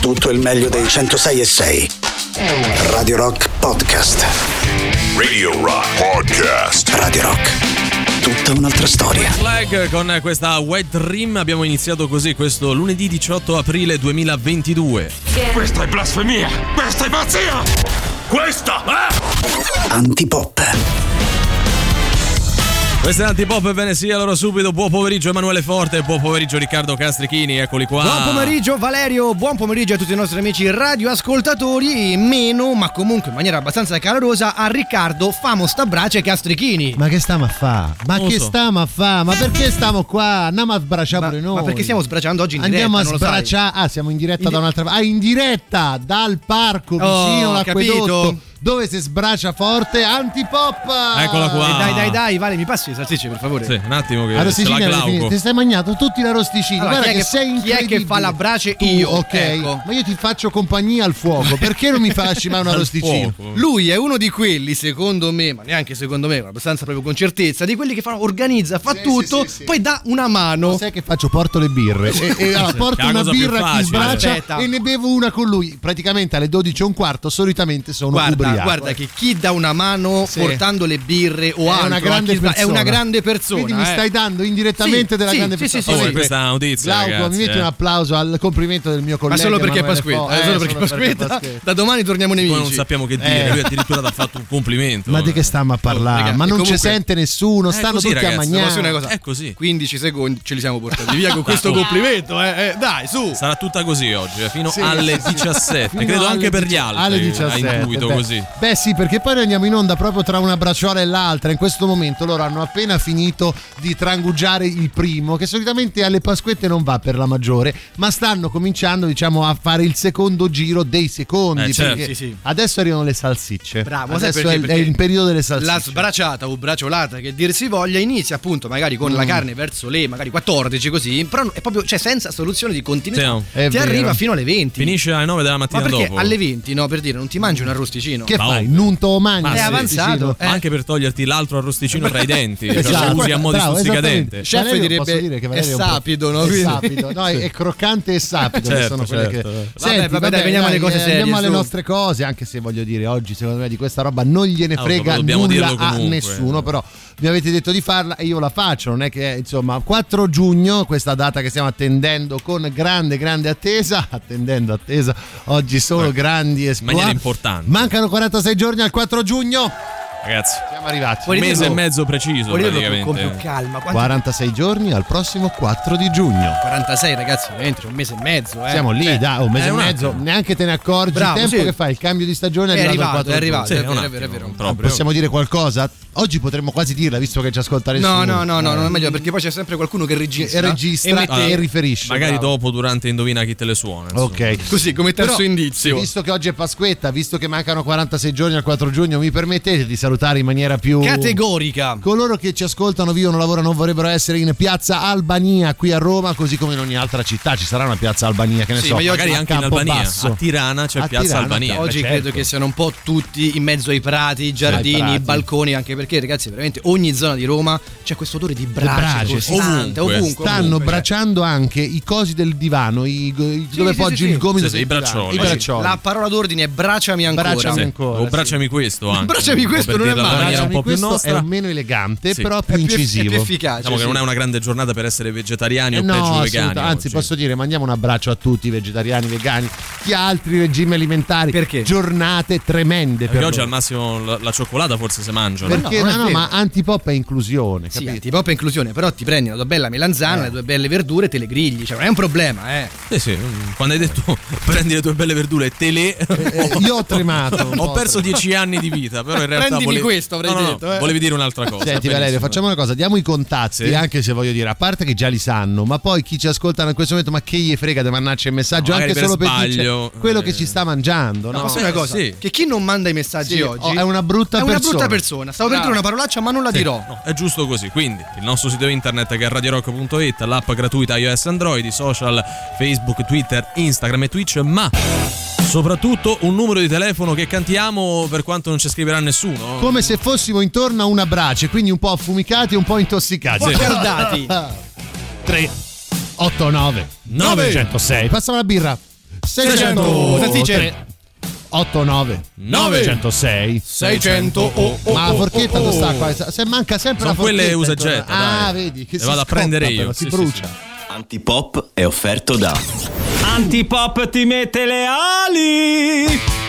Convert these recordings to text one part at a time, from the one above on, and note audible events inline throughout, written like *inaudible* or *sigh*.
tutto il meglio dei 106 e 6. Radio Rock Podcast. Radio Rock Podcast. Radio Rock. Tutta un'altra storia. Flag con questa Wet Dream abbiamo iniziato così questo lunedì 18 aprile 2022. Questa è blasfemia! Questa è pazzia! Questa è... Antipop. Questo è Antipop, ebbene sì, allora subito buon pomeriggio Emanuele Forte, buon pomeriggio Riccardo Castrichini, eccoli qua. Buon pomeriggio Valerio, buon pomeriggio a tutti i nostri amici radioascoltatori e meno, ma comunque in maniera abbastanza calorosa, a Riccardo Famo Stabrace e Castrichini. Ma che stiamo a fa? Ma Non che so. stiamo a fa? Ma perché stiamo qua? Andiamo a sbracciare pure noi. ma perché stiamo sbracciando oggi in Andiamo diretta, a lo sai? sbracciare. Ah, siamo in diretta In da un'altra parte. Ah, in diretta dal parco Oh, vicino all'acquedotto. capito? Dove si sbraccia forte antipop. Eccola qua. Eh, dai, dai, dai, Vale, mi passi le salsicce per favore. Sì, un attimo che La se la glauco. ti stai mangiando tutti la rosticina. Allora, Guarda che, che- sei chi è che incredibile. fa la brace? Tu, Io, ok. ecco. Ma io ti faccio compagnia al fuoco. Perché non mi facci mai una rosticina? fuoco. Lui è uno di quelli, secondo me, ma neanche secondo me, ma abbastanza proprio con certezza, di quelli che fanno, organizza, fa Sì, tutto, sì, sì, sì. poi dà una mano. Sai che faccio? Porto le birre. E, e allora, porto una birra a chi sbraccia Aspetta. e ne bevo una con lui. Praticamente alle 12 e un quarto solitamente sono Guarda, ubriaco. guarda che chi dà una mano Sì. portando le birre o è altro una grande persona. è una grande persona. Quindi mi eh. stai dando indirettamente Sì, della sì, grande sì, persona. sì, sì, Oh, sì. questa è una notizia, Glauco, ragazzi, mi metti eh. un applauso al complimento del mio Ma collega. solo perché Pasquetta, Fo- eh, solo eh, perché è Pasquetta. Da domani torniamo nemici. Poi non sappiamo che dire, Eh. lui addirittura ti ha fatto un complimento. Ma di che stiamo a parlare? raga, ma non ci sente nessuno, stanno tutti a mangiare. una? È così. 15 secondi ce li siamo portati via *laughs* con questo complimento, eh, eh, Dai, su. Sarà tutta così oggi, eh, fino alle *laughs* sì, sì. 17. Fino Credo anche per gli altri. Alle 17. A intuito beh. così. Beh, sì, perché poi andiamo in onda proprio tra una bracciola e l'altra. In questo momento loro hanno appena finito di trangugiare il primo, che solitamente alle Pasquette non va per la maggiore, ma stanno cominciando, diciamo, a fare il secondo giro dei secondi. Eh, certo. perché Sì, sì. adesso arrivano le salsicce. Bravo, adesso perché? è, il- è Perché il periodo delle salsicce. La sbracciata o braciolata che dir si voglia inizia appunto magari con Mm. la carne verso le magari 14 così, però è proprio cioè senza soluzione di continuità. Sì, no. È Ti vero. arriva fino alle 20. Finisce alle 9 della Ma mattina perché dopo. alle 20, no, per dire, non ti mangi un arrosticino? Che Ma fai? Non te lo mangi? Ma È avanzato. Ma anche per toglierti l'altro arrosticino tra i denti. *laughs* cioè, Esatto. usi a mo' di Bravo, stuzzicadente. esattamente. Chef Valerio, direbbe dire che è sapido, no? È sapido, no, è, croccante e sapido. che Certo, sono quelle certo. che... Vabbè, vabbè, dai, veniamo alle cose serie, Andiamo alle nostre cose, anche se voglio dire, oggi secondo me di questa roba non gliene Ah, frega dobbiamo nulla a nessuno, però mi avete detto di farla e io la faccio, non è che insomma 4 giugno, questa data che stiamo attendendo con grande grande attesa, *laughs* attendendo attesa, oggi sono grandi In maniera importante. Mancano 46 giorni al 4 giugno. Ragazzi, Siamo arrivati. un mese e mezzo preciso dirlo con praticamente. più calma? Quanti- 46 giorni al prossimo 4 di giugno. 46 ragazzi, veramente un mese e mezzo, eh. Siamo lì, Cioè, dai, un mese è e un mezzo, attimo. neanche te ne accorgi. Bravo, il tempo sì. che fai, il cambio di stagione è, È arrivato, al arrivato, 4 è arrivato, Sì, è è vero, è vero, è proprio. Possiamo dire qualcosa? Oggi potremmo quasi dirla, visto che ci ascolta nessuno. No, no, no, no, non è meglio perché poi c'è sempre qualcuno che registra. E registra e mette- e riferisce. Magari bravo. dopo, durante Indovina chi te le suona. insomma. Ok. Così come terzo Però, indizio. Visto che oggi è Pasquetta, visto che mancano 46 giorni al 4 giugno, mi permettete di salutare in maniera più Categorica. Coloro che ci ascoltano, vivono, lavorano, non vorrebbero essere in piazza Albania qui a Roma, così come in ogni altra città ci sarà una piazza Albania, che ne Sì, so, ma io Magari anche in Albania. Campobasso. A Tirana c'è A Piazza Tirana, Albania. Oggi certo. credo che siano un po' tutti in mezzo ai prati, giardini, prati. i balconi, anche perché ragazzi veramente ogni zona di Roma c'è questo odore di brace, brace, ovunque. ovunque. Stanno ovunque, cioè. bracciando anche i cosi del divano, i, i- dove sì, poggi sì, il sì. gomito. Sì, sì, i braccioli. Sì. La parola d'ordine è bracciami ancora. Bracciami Sì. ancora, O sì. bracciami questo anche. Bracciami questo non è dirla in maniera un po' più nostra. è meno elegante, Sì. però È più più, è incisivo. più efficace. Diciamo che sì. non è una grande giornata per essere vegetariani Eh o no, peggio vegani. anzi oggi. posso dire mandiamo un abbraccio a tutti i vegetariani, vegani, chi ha altri regimi alimentari. Perché? Giornate tremende Perché per oggi loro. al massimo la, la cioccolata forse si mangia. no? Perché no, no, no, ma antipop è inclusione, Sì, capito? antipop è inclusione, però ti prendi la tua bella melanzana, le tue belle verdure e te le grigli, cioè non è un problema, eh. Sì, sì, quando hai detto *laughs* prendi le tue belle verdure e te le. Eh, io ho tremato. *laughs* Ho perso dieci anni di vita, però in realtà. Volevi- questo, avrei No, no, no, detto, eh. Volevi dire un'altra cosa. Senti benissimo. Valerio, facciamo una cosa, diamo i contatti, Sì. anche se voglio dire, a parte che già li sanno, ma poi chi ci ascolta in questo momento, ma che gli frega di mandarci il messaggio, No, anche magari solo per per sbaglio, quello eh. che ci sta mangiando, no? Dire una cosa? sì. Che chi non manda i messaggi Sì, oggi oh, è una brutta è una persona. brutta persona. Stavo per dire una parolaccia, ma non la Sì, dirò. no, è giusto così. Quindi il nostro sito internet che è radiorock.it, l'app gratuita iOS Android, i social Facebook, Twitter, Instagram e Twitch, ma soprattutto un numero di telefono che cantiamo per quanto non ci scriverà nessuno. Come se fossimo intorno a una brace, quindi un po' affumicati e un po' intossicati. Po' scaldati. 3 8 9 Nove. 906. Passamo la birra. 600 Salsicce. 89 9 106 600 oh, oh, Ma la oh, forchetta oh, dove sta oh. qua? Se manca sempre Sono la forchetta. quelle usa getta, Ah, dai. vedi che Le si vado a prendere io, però, sì, si sì, brucia. sì. Antipop è offerto da Antipop ti mette le ali.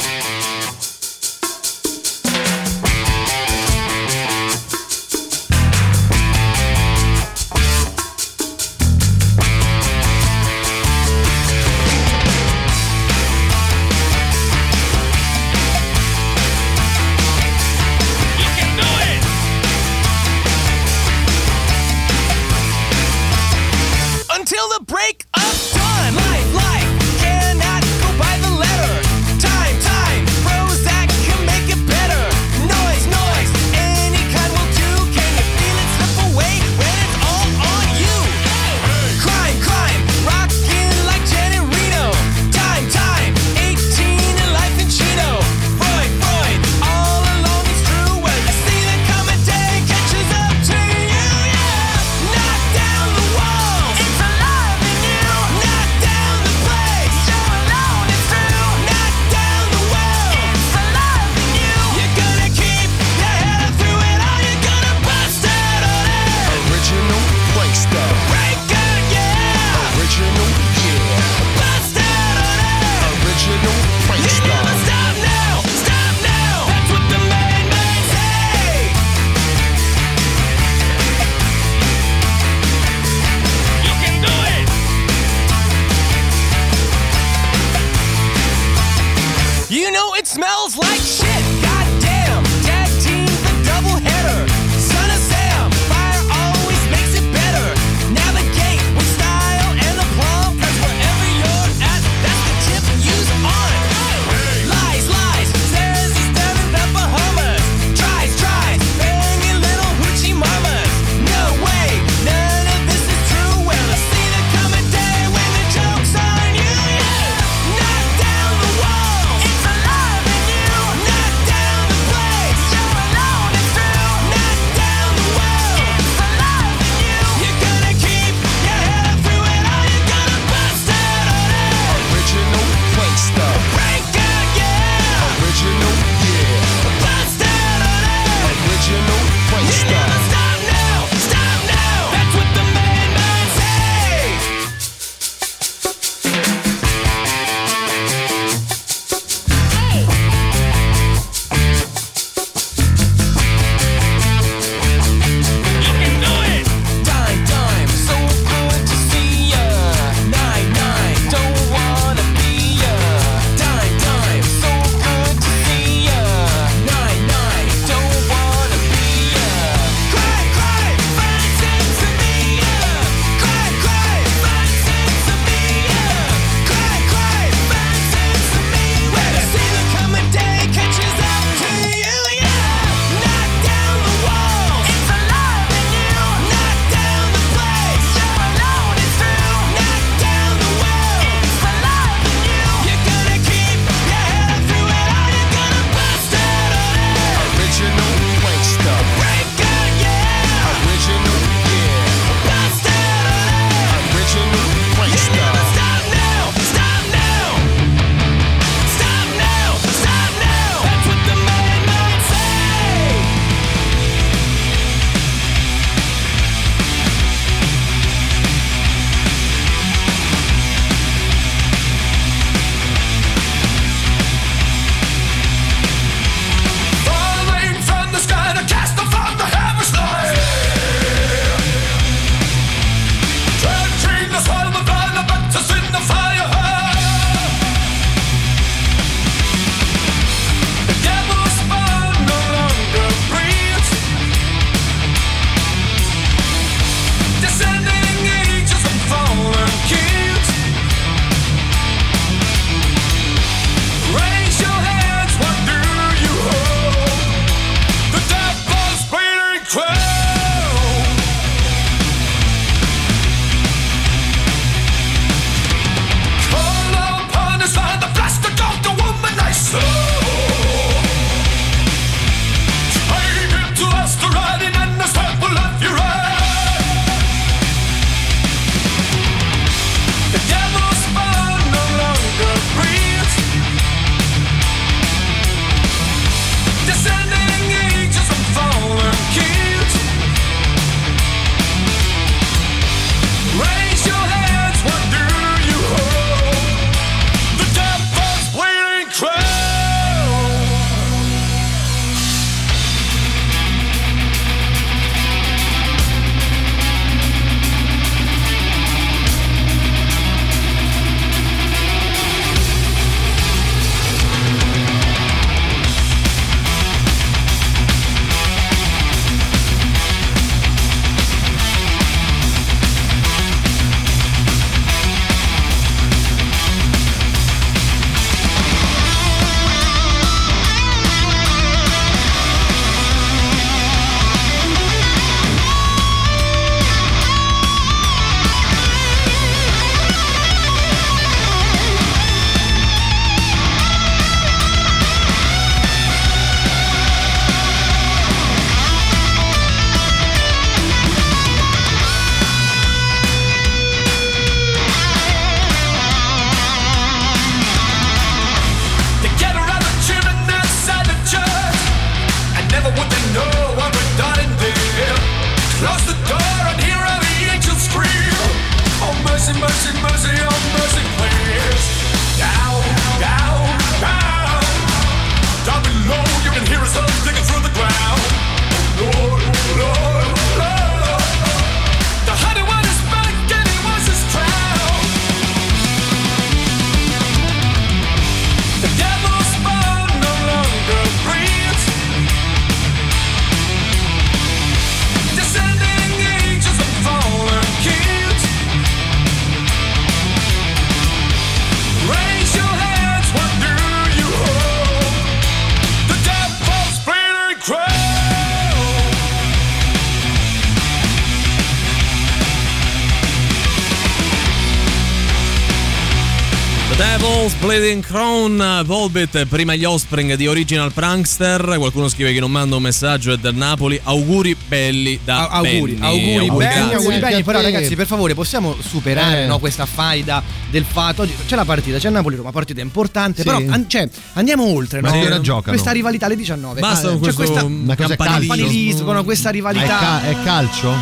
Bleeding Crown, Volbit, prima gli Offspring di Original Prankster. Qualcuno scrive che non manda un messaggio, è da Napoli. Auguri belli da A- auguri, Benny. auguri, belli, grazie. auguri belli. Però, ragazzi, per favore, possiamo superare Eh. no, questa faida del fatto. Oggi c'è la partita, c'è Napoli-Roma, partita importante. Sì. Però an- cioè, andiamo oltre. Ma no? giocano? Questa rivalità alle 19. Basta Ah, con questo questa campanilismo. campanilismo, no, questa Ma è, rivalità. ca- è calcio?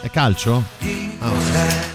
È calcio? Ah.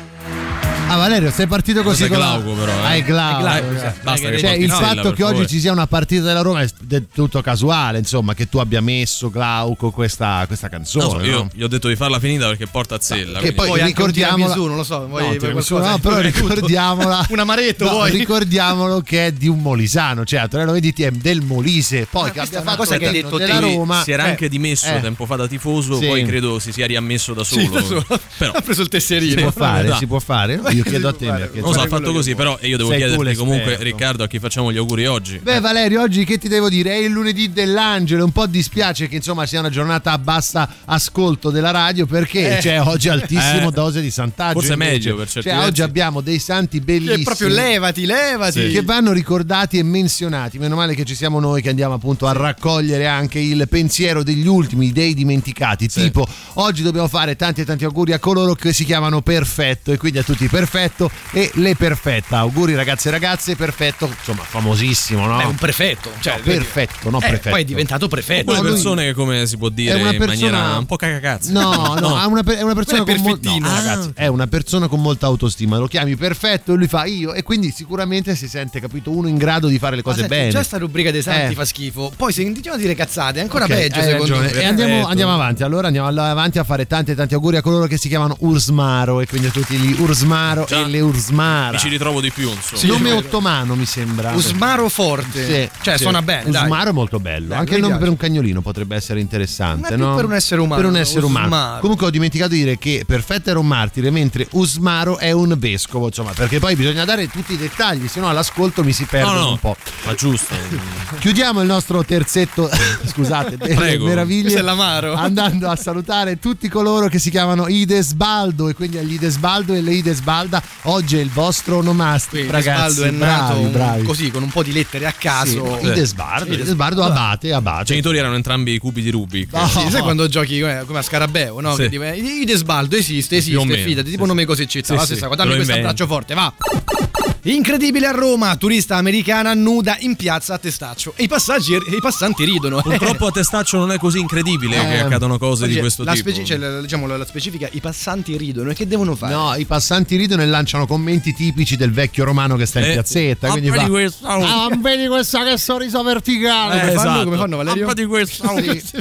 Ah, Valerio, sei partito così con la- glauco, però, eh. Ah, è glauco. È glauco, eh. esatto. Basta che Cioè, il fatto che oggi ci sia una partita della Roma è del tutto casuale, insomma, che tu abbia messo Glauco questa, questa canzone. Non so, io no? gli ho detto di farla finita perché porta a zella. Che quindi- poi Poi ricordiamola. non lo so, vuoi- No, qualcosa? no, però ricordiamola. *laughs* Un amaretto, No, vuoi? ricordiamolo che è di un molisano, cioè Antonello Vediti è del Molise, poi Ma che questa abbia fatto cosa che hai il detto della te. Roma. si era eh, anche dimesso eh, tempo fa da tifoso, poi credo si sia riammesso da solo. Però, ha preso il Si tesserino. può fare, si può fare? Io chiedo a te perché non so, ha fatto così, però io devo chiederti comunque, Riccardo, a chi facciamo gli auguri oggi. Beh Valerio, oggi che ti devo dire? È il lunedì dell'angelo, un po' dispiace che insomma sia una giornata a bassa ascolto della radio perché Eh. c'è oggi altissimo Eh. dose di santaggio. Forse è meglio per certi Cioè versi. oggi abbiamo dei santi bellissimi. Che proprio levati, levati. Che vanno ricordati e menzionati. Meno male che ci siamo noi che andiamo appunto a raccogliere anche il pensiero degli ultimi, dei dimenticati. Sì. Tipo, oggi dobbiamo fare tanti e tanti auguri a coloro che si chiamano Perfetto e quindi a tutti Perfetto e le Perfetta. Auguri ragazze e ragazze, Perfetto, insomma, famosissimo, no? È un prefetto. Cioè, No, perfetto, no Eh, prefetto. Poi è diventato prefetto. Lui- persone che, come si può dire, una in persona- maniera un po' cacacazzo. No, no, *laughs* è una, è una persona è con molta no, Ah. ragazzi, è una persona con molta autostima. Lo chiami perfetto e lui fa io e quindi sicuramente si sente, capito, uno in grado di fare le Ma cose senti, bene. Già sta rubrica dei santi Eh. fa schifo. Poi se continuiamo a dire cazzate, è ancora Ok, peggio hai secondo ragione. me. E andiamo, andiamo avanti. Allora andiamo avanti a fare tanti e tanti auguri a coloro che si chiamano Ursmaro e quindi a tutti gli Ursmaro Già. e le Ursmara. Mi ci ritrovo di più, insomma. Sì, nome ottomano mi sembra. Usmaro forte. Sì, cioè, sì. suona bene. dai. Usmaro è molto bello. Dai, Anche il nome piace. per un cagnolino potrebbe essere interessante. Ma è più no? per un essere umano, Per un essere umano. Usmaro. Comunque ho dimenticato di dire che Perfetto era un martire, mentre Usmaro è un vescovo. Insomma, perché poi bisogna dare tutti i dettagli, se no all'ascolto mi si No, perdono no, un po'. ma giusto. *laughs* Chiudiamo il nostro terzetto, *laughs* scusate, Prego. meraviglie. Questo è l'amaro. Andando a salutare tutti coloro che si chiamano Idesbaldo e quindi agli Idesbaldo e le Idesbalda, oggi è il vostro onomastico, Quindi ragazzi. Sbaldo è nato bravi, un- bravi. così con un po' di lettere a Sì, caso. Idesbaldo, Idesbaldo abate, I abate. genitori erano entrambi i cubi di Rubik. No. Sì, sai quando giochi come, come a Scarabeo, no? Sì. Che dice, Idesbaldo esiste, Più o esiste, meno, fidati, tipo sì, nome cose città, Sì, la sì, stessa cosa. Dammi questo abbraccio forte, va. Incredibile a Roma, turista americana nuda in piazza a testaccio e i, passaggi, i passanti ridono. *laughs* Purtroppo a testaccio non è così incredibile che Eh, accadono cose di questo la tipo. speci- cioè, la- diciamo, la, la specifica, i passanti ridono e che devono fare? No, i passanti ridono e lanciano commenti tipici del vecchio romano che sta in Eh, piazzetta. ah, Quindi vedi fa, questo? ah, vedi questa che sorriso verticale. come, Eh, fanno, esatto. come fanno Valerio? Ah, di questo.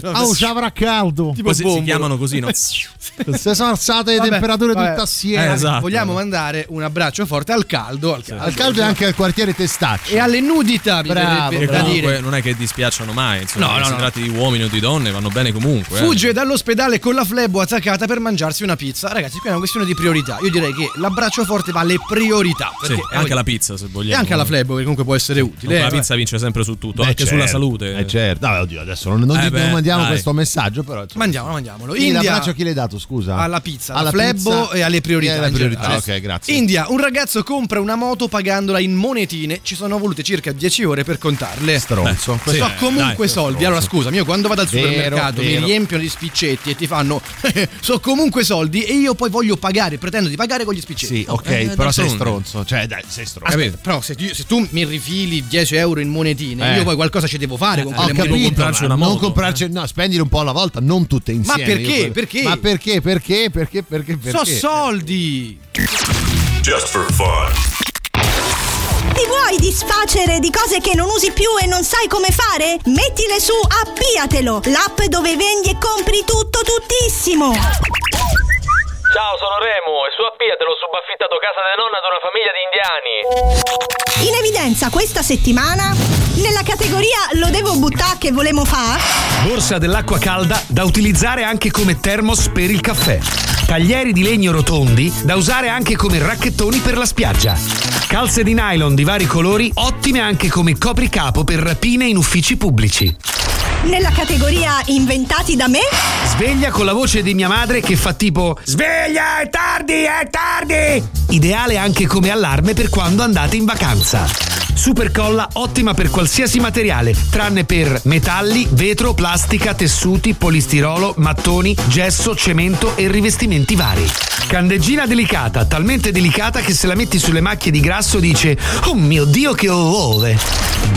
Oh, ci avrà caldo. Tipo si chiamano così, no? Se sono alzate le temperature vabbè. tutte assieme. Eh, esatto. Vogliamo mandare un abbraccio forte al caldo, al caldo, Al caldo e anche al quartiere Testaccio. e alle nudità, mi Bravo, da comunque dire. non è che dispiacciono mai, insomma, No, no, si no. tratti di uomini o di donne, vanno bene comunque. eh. Fugge dall'ospedale con la flebo attaccata per mangiarsi una pizza. Ragazzi, qui è una questione di priorità. Io direi che l'abbraccio forte va alle priorità. Sì, anche poi- la pizza se vogliamo. E anche alla flebo, che comunque può essere utile. Eh, la pizza vince sempre su tutto, Beh, anche certo, sulla salute. Eh certo. Vabbè, oddio, adesso non, non Eh beh, non mandiamo dai. questo messaggio, però. insomma. Mandiamolo, mandiamolo. Quindi India l'abbraccio a chi l'hai dato, scusa? alla pizza, alla Alla flebo e alle priorità. e alle in priorità, generale. ok, grazie. India, un ragazzo compra una moto pagandola in monetine. Ci sono volute circa 10 ore per contarle. Stronzo. Sì. so Eh, comunque dai, soldi. Allora, scusami, io quando vado al Vero, supermercato vero. mi riempiono di spiccetti e ti fanno. *laughs* so comunque soldi e io poi voglio pagare, pretendo di pagare con gli spiccetti. Sì, ok, Eh, però sei stronzo. Cioè, dai, sei stronzo. Aspetta, però se, tu- se tu mi rifili 10 euro in monetine, Eh. io poi qualcosa ci devo fare con Ho quelle monetine. comprarci ma una non moto. comprarci, no, spendili un po' alla volta, non tutte insieme. perché? Io Perché? Ma perché? Perché? Perché? Perché? perché? So soldi! Just for fun. Ti vuoi disfacere di cose che non usi più e non sai come fare? Mettile su Appiatelo, l'app dove vendi e compri tutto tuttissimo. Ciao, sono Remo e su Appiate l'ho subaffittato casa di nonna ad una famiglia di indiani. In evidenza questa settimana, nella categoria Lo devo buttare che volemo fa, Borsa dell'acqua calda da utilizzare anche come termos per il caffè. Taglieri di legno rotondi da usare anche come racchettoni per la spiaggia. Calze di nylon di vari colori ottime anche come copricapo per rapine in uffici pubblici. Nella categoria inventati da me? Sveglia con la voce di mia madre che fa tipo Sveglia, è tardi, è tardi! Ideale anche come allarme per quando andate in vacanza. Super colla ottima per qualsiasi materiale, tranne per metalli, vetro, plastica, tessuti, polistirolo, mattoni, gesso, cemento e rivestimenti vari. Candeggina delicata, talmente delicata che se la metti sulle macchie di grasso dice Oh mio Dio che orrore!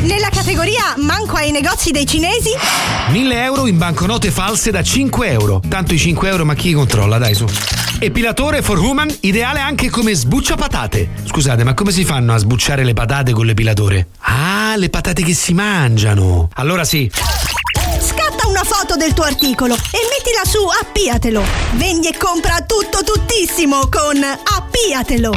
Nella categoria manco ai negozi dei cinesi? 1000 euro in banconote false da 5 euro. Tanto i 5 euro ma chi controlla, dai su. Epilatore for human, ideale anche come sbuccia patate. Scusate, ma come si fanno a sbucciare le patate con l'epilatore? Ah, le patate che si mangiano. Allora sì. Scatta una foto del tuo articolo e mettila su Appiatelo. Vendi e compra tutto tuttissimo con Appiatelo.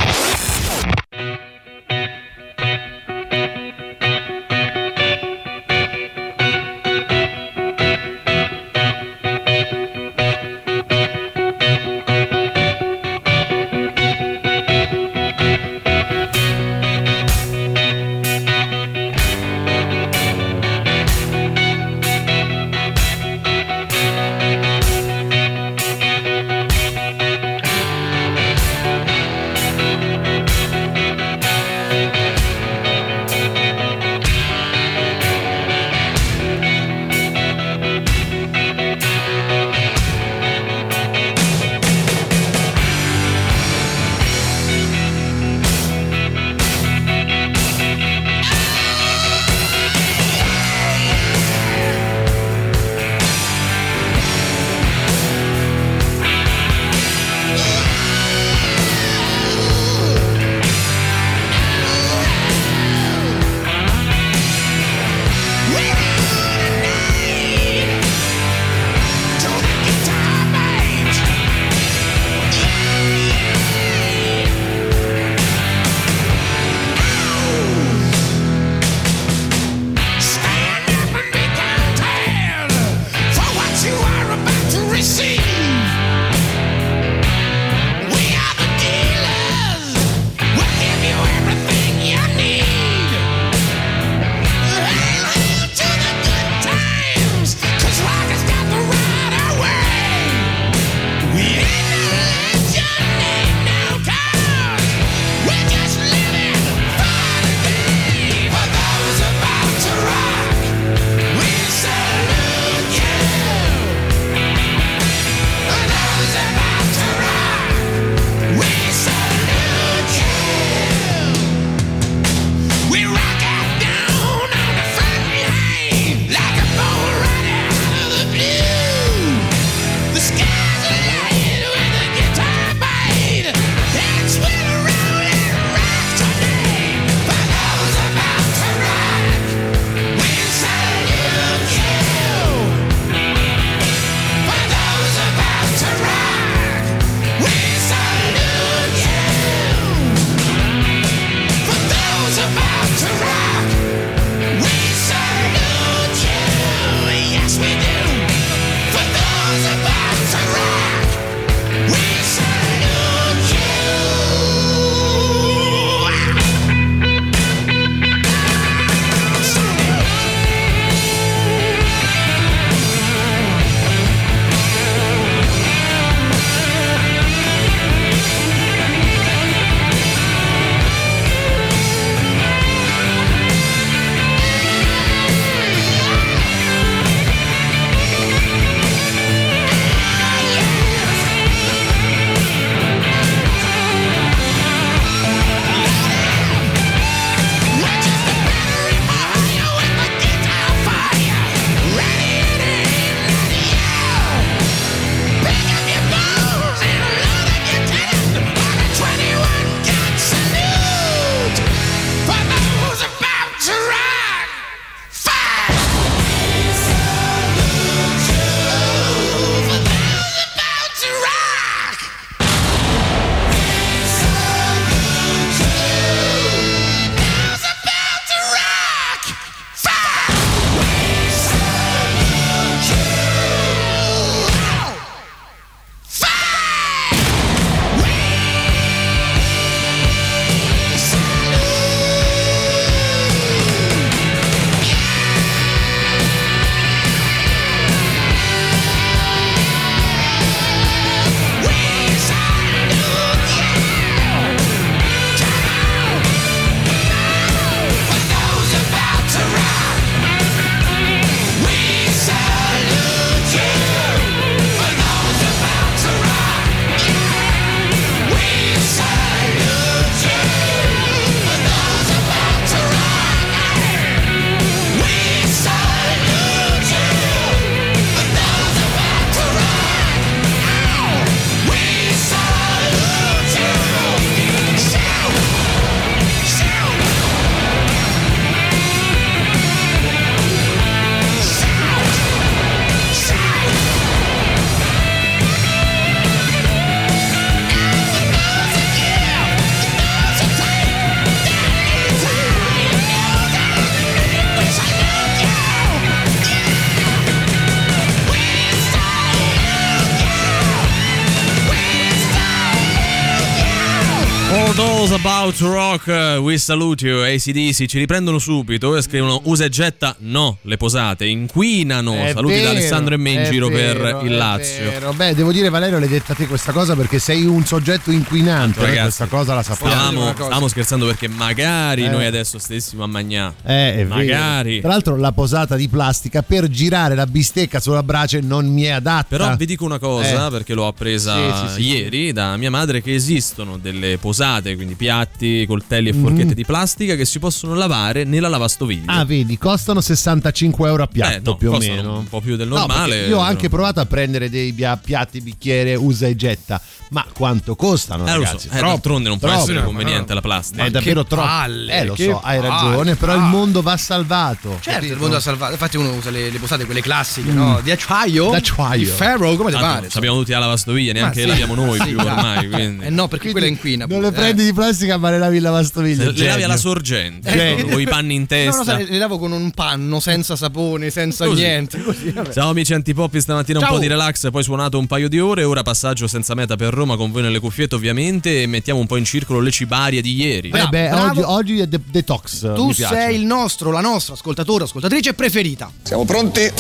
To rock, uh, we salute you. ACDC ci riprendono subito e scrivono usa e getta. No, le posate inquinano. È Saluti vero, da Alessandro e me in giro vero, per il Lazio. vero. Beh, devo dire, Valerio, l'hai detta te questa cosa perché sei un soggetto inquinante. Noi Ragazzi, questa cosa la sappiamo. Stavamo scherzando perché magari Eh. noi adesso stessimo a Magnà. Eh, magari. Tra l'altro, la posata di plastica per girare la bistecca sulla brace non mi è adatta. Però vi dico una cosa, Eh. perché l'ho appresa Sì, sì, sì, ieri da mia madre, che esistono delle posate, quindi piatti, coltelli e forchette Mhm. di plastica che si possono lavare nella lavastoviglie. Ah, vedi, costano 65 euro a piatto Eh, no, più o meno. un po' più del No, normale. perché io ho anche provato a prendere dei piatti, bicchiere, usa e getta. Ma quanto costano, Eh, ragazzi? so. Eh, d'altronde non può Troppo. essere conveniente la plastica. È davvero troppo. palle, eh, lo so, hai palle, ragione, però il palle. mondo va salvato. Certo, capito? il mondo ha salvato. Infatti uno usa le, le posate, quelle classiche, no? Di acciaio. D'acciaio. Di ferro, come Tanto pare? ci abbiamo tutti la lavastoviglie, neanche sì. l'abbiamo noi *laughs* Sì, più ormai. Quindi. Eh no, perché quella inquina. Non le pure, prendi eh. di plastica, ma le lavi in lavastoviglie. Le lavi genio. alla sorgente, Genio. con i panni in No, no, testa. sai, le lavo con un panno, senza sapone, senza Così. niente. Così. Ciao amici antipoppi, stamattina un Ciao. po' di relax, poi suonato un paio di ore, ora passaggio senza meta per Roma con voi nelle cuffiette ovviamente e mettiamo un po' in circolo le cibarie di ieri. Eh beh, bravo. oggi, oggi è de- detox. Tu mi piace. sei il nostro, la nostra ascoltatore, ascoltatrice preferita. Siamo pronti?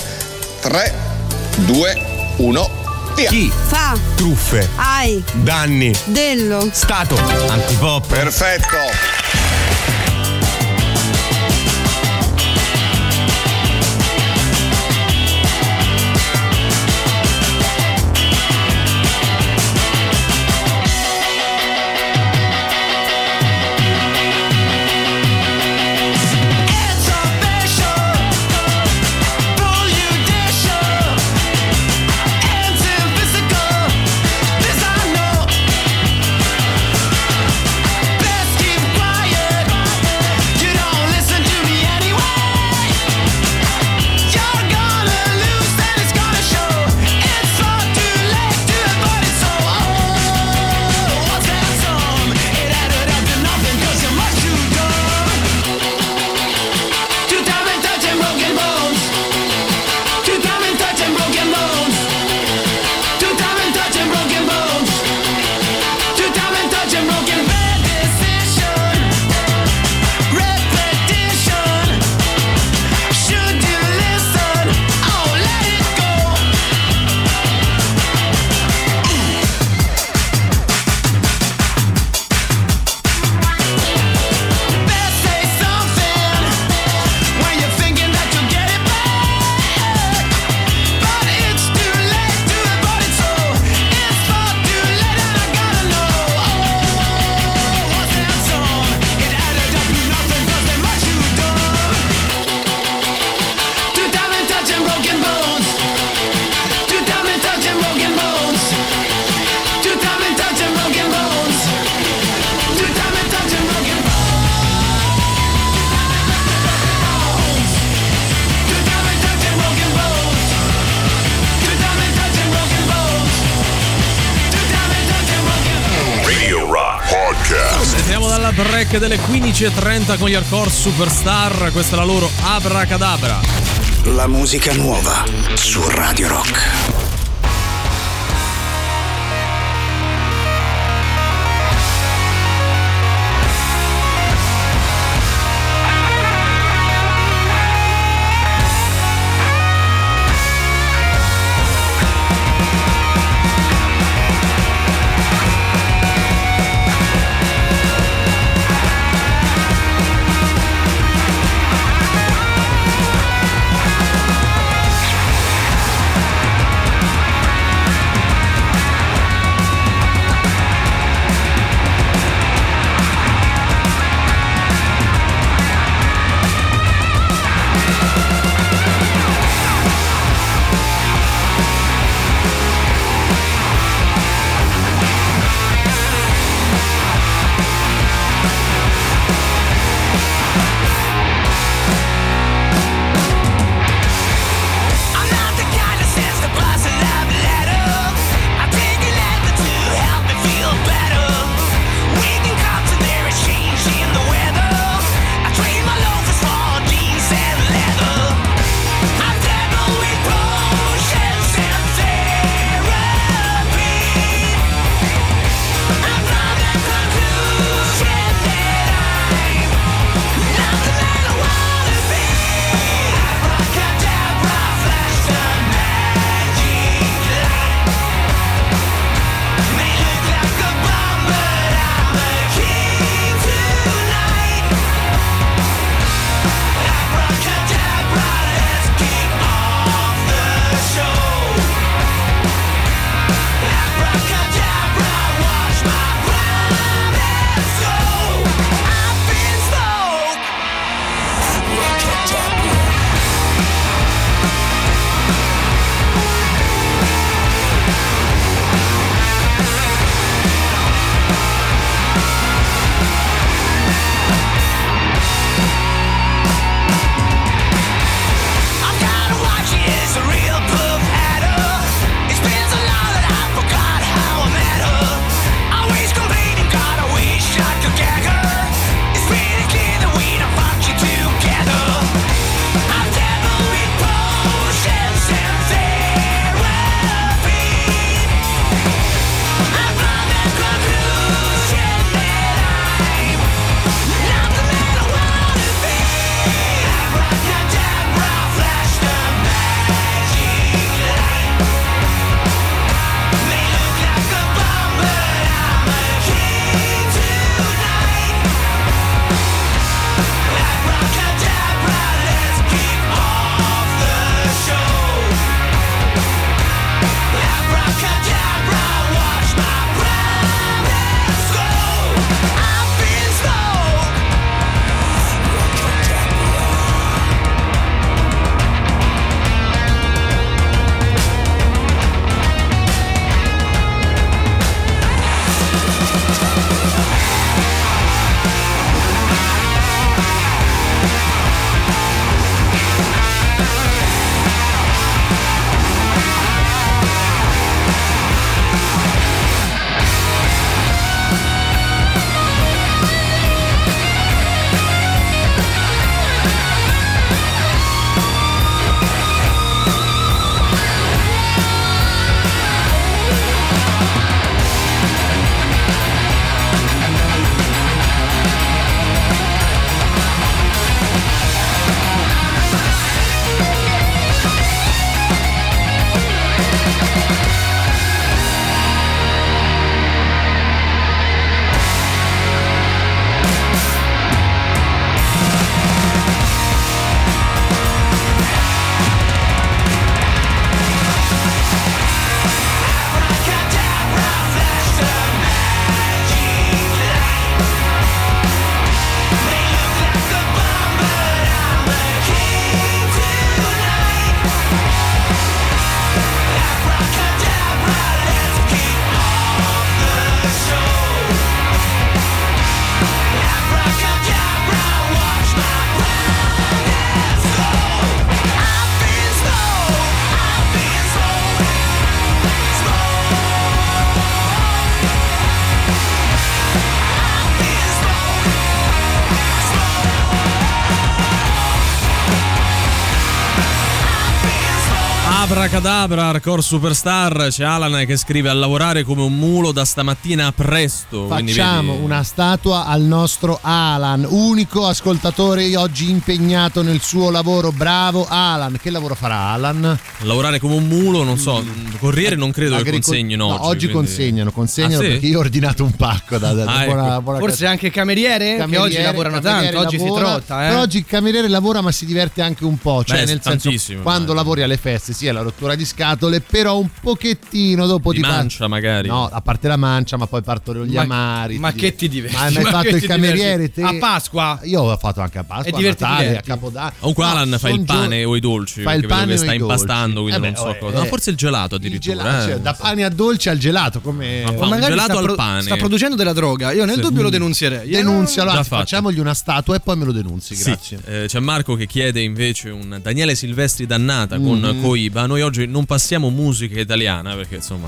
3, 2, 1, via. Chi? Fa. Truffe. Ai. Danni. Dello. Stato. Antipop. Perfetto. 16.30 con gli hardcore superstar, questa è la loro Abracadabra. La musica nuova su Radio Rock. Abracadabra, hardcore superstar, c'è Alan che scrive a lavorare come un mulo da stamattina presto. quindi Facciamo vedi, una statua al nostro Alan, unico ascoltatore oggi impegnato nel suo lavoro. Bravo Alan. Che lavoro farà Alan? Lavorare come un mulo, non so, corriere non credo che Agricol- consegnino No, oggi. oggi quindi- consegnano, consegnano Ah, sì? perché io ho ordinato un pacco da, da- da Ah, buona- ecco. buona Forse anche cameriere, che Cameriere- oggi lavorano cameriere tanto, oggi lavora, si trotta, eh. Però oggi il cameriere lavora ma si diverte anche un po', cioè Beh, nel senso tantissimo, quando lavori alle feste sì è la rottura di scatole, però un pochettino dopo Di ti mancia magari. No, a parte la mancia, ma poi partono gli Ma- amari. ma ti che ti diverti? Ma hai mai *laughs* Ma fatto il cameriere te? A Pasqua? Io ho fatto anche a Pasqua, E a diverti, Natale, a. Capodanno. Comunque No, Alan fa il gio- pane o i dolci. Fa il pane sta i dolci. impastando, quindi Eh non beh, so oh, cosa. eh, No, forse il gelato Il addirittura. gelato, eh. cioè, da pane a dolce al gelato come Ma fa O un magari gelato sta, al pane. sta producendo della droga. Io nel dubbio lo denunzierei. Denunzialo, facciamogli una statua e poi me lo denunzi, grazie. eh, c'è Marco che chiede invece un Daniele Silvestri dannata con Mhm. Coiba. Noi oggi non passiamo musica italiana perché insomma.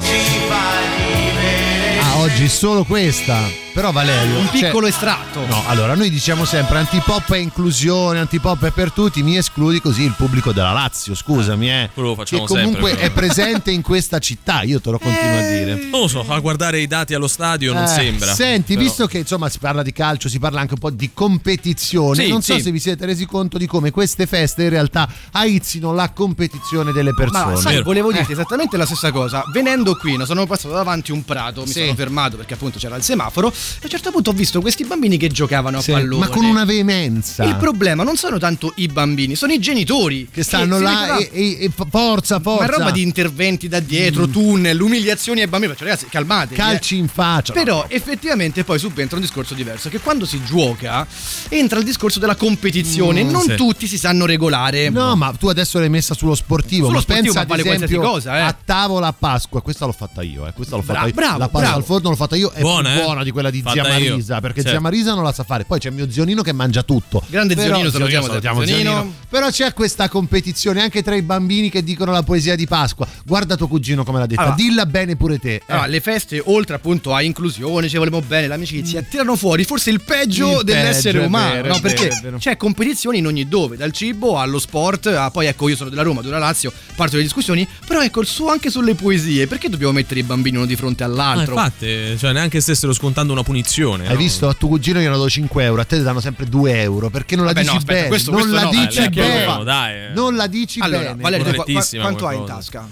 Oggi solo questa. Però Valerio, Un cioè- piccolo estratto. No, allora noi diciamo sempre antipop è inclusione, antipop è per tutti, mi escludi così il pubblico della Lazio, scusami, eh. quello lo Che facciamo comunque sempre, è presente in questa città, io te lo continuo a dire. Non lo so, a guardare i dati allo stadio non Eh, sembra. Senti, Però- visto che insomma si parla di calcio, si parla anche un po' di competizione, Sì, non so sì. se vi siete resi conto di come queste feste in realtà aizzino la competizione delle persone. Ma sai, volevo dirti Eh. esattamente la stessa cosa. Venendo qui, no, sono passato davanti un prato, mi Sì. sono fermato perché appunto c'era il semaforo. E a un certo punto ho visto questi bambini che giocavano Sì, a pallone. ma con una veemenza. Il problema non sono tanto i bambini, sono i genitori che stanno si là e, e- e forza, forza. Ma è roba di interventi da dietro, tunnel, umiliazioni ai bambini. Faccio, ragazzi, calmatevi. eh. calci in faccia. Però effettivamente poi subentra un discorso diverso, che quando si gioca entra il discorso della competizione, Mm, non sì. tutti si sanno regolare. No, ma tu adesso l'hai messa sullo sportivo. Sullo ma sportivo, pensa ma ad vale esempio cosa, eh. a tavola a Pasqua. Questa l'ho fatta io, eh. Questa l'ho fatta io. bravo, la pasta bravo. al forno l'ho fatta io. È Buona, più eh? buona di quella di Fatta zia io. Marisa. Perché Certo. zia Marisa non la sa fare. Poi c'è mio zionino che mangia tutto. Grande Però- zionino, salutiamo, salutiamo zionino. Però c'è questa competizione anche tra i bambini che dicono la poesia di Pasqua. Guarda tuo cugino come l'ha detta. Allora- Dilla bene pure te. eh. Allora, le feste, oltre appunto a inclusione, ci volevo bene, l'amicizia, tirano fuori forse il peggio Il dell'essere peggio, umano, vero, no? Perché vero, c'è competizioni in ogni dove, dal cibo allo sport, a poi ecco io sono della Roma, della Lazio, parto delle discussioni, però ecco il suo anche sulle poesie, perché dobbiamo mettere i bambini uno di fronte all'altro? infatti, cioè, neanche stessero scontando una punizione. Hai no? visto? A tuo cugino gli hanno dato 5 euro, a te ti danno sempre 2 euro. Perché non la Vabbè, dici no, aspetta, bene? questo- non questo la no, dici eh, dai, bene. eh. Non la dici allora, bene. Valerio, quanto hai in tasca?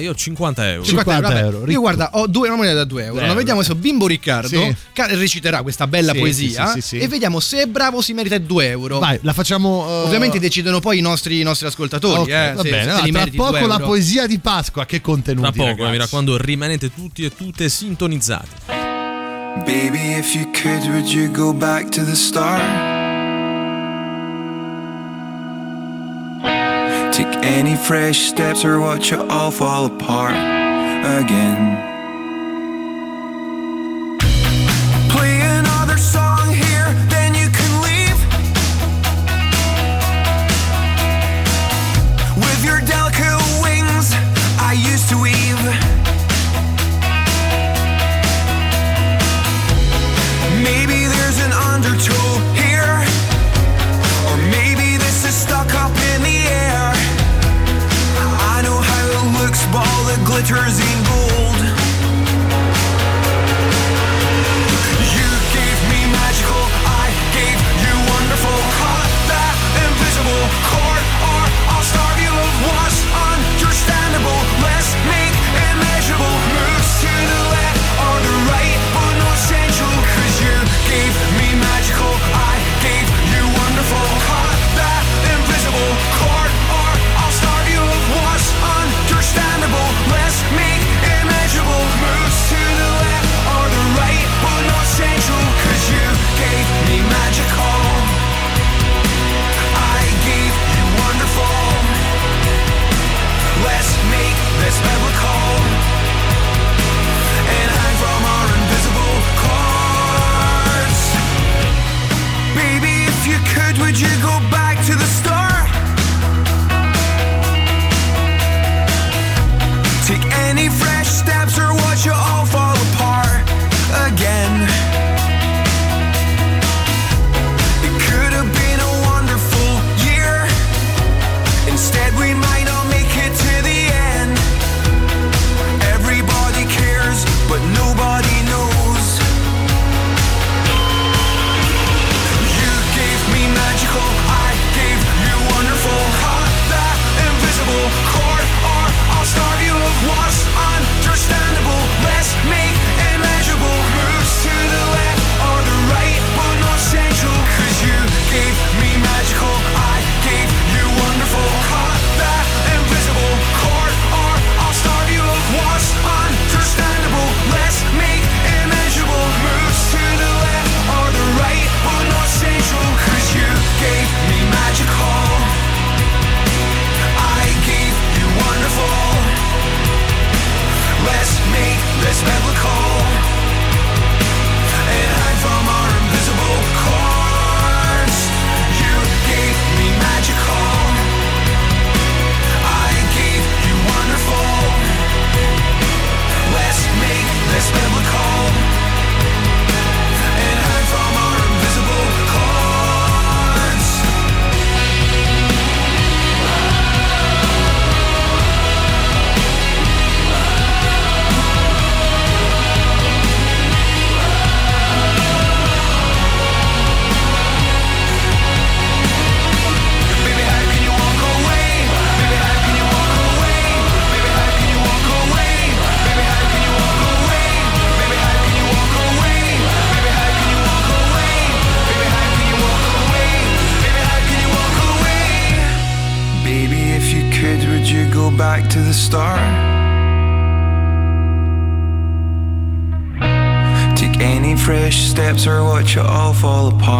Io ho 50 euro. 50 vabbè. euro, ricco. Io guarda, ho due, una moneta da 2 euro. No, euro. vediamo se Bimbo Riccardo Sì. reciterà questa bella Sì, poesia sì, sì, sì, sì. e vediamo se è bravo si merita 2 euro. Vai, la facciamo. eh, Ovviamente decidono poi i nostri, i nostri ascoltatori, ok, eh, va se, bene. se Allora, li tra poco 2 la poesia di Pasqua. Che contenuti. Tra poco, ragazzi. mi raccomando, rimanete tutti e tutte sintonizzati. Baby, if you could, would you go back to the start? Any fresh steps or watch it all fall apart again. you all fall apart.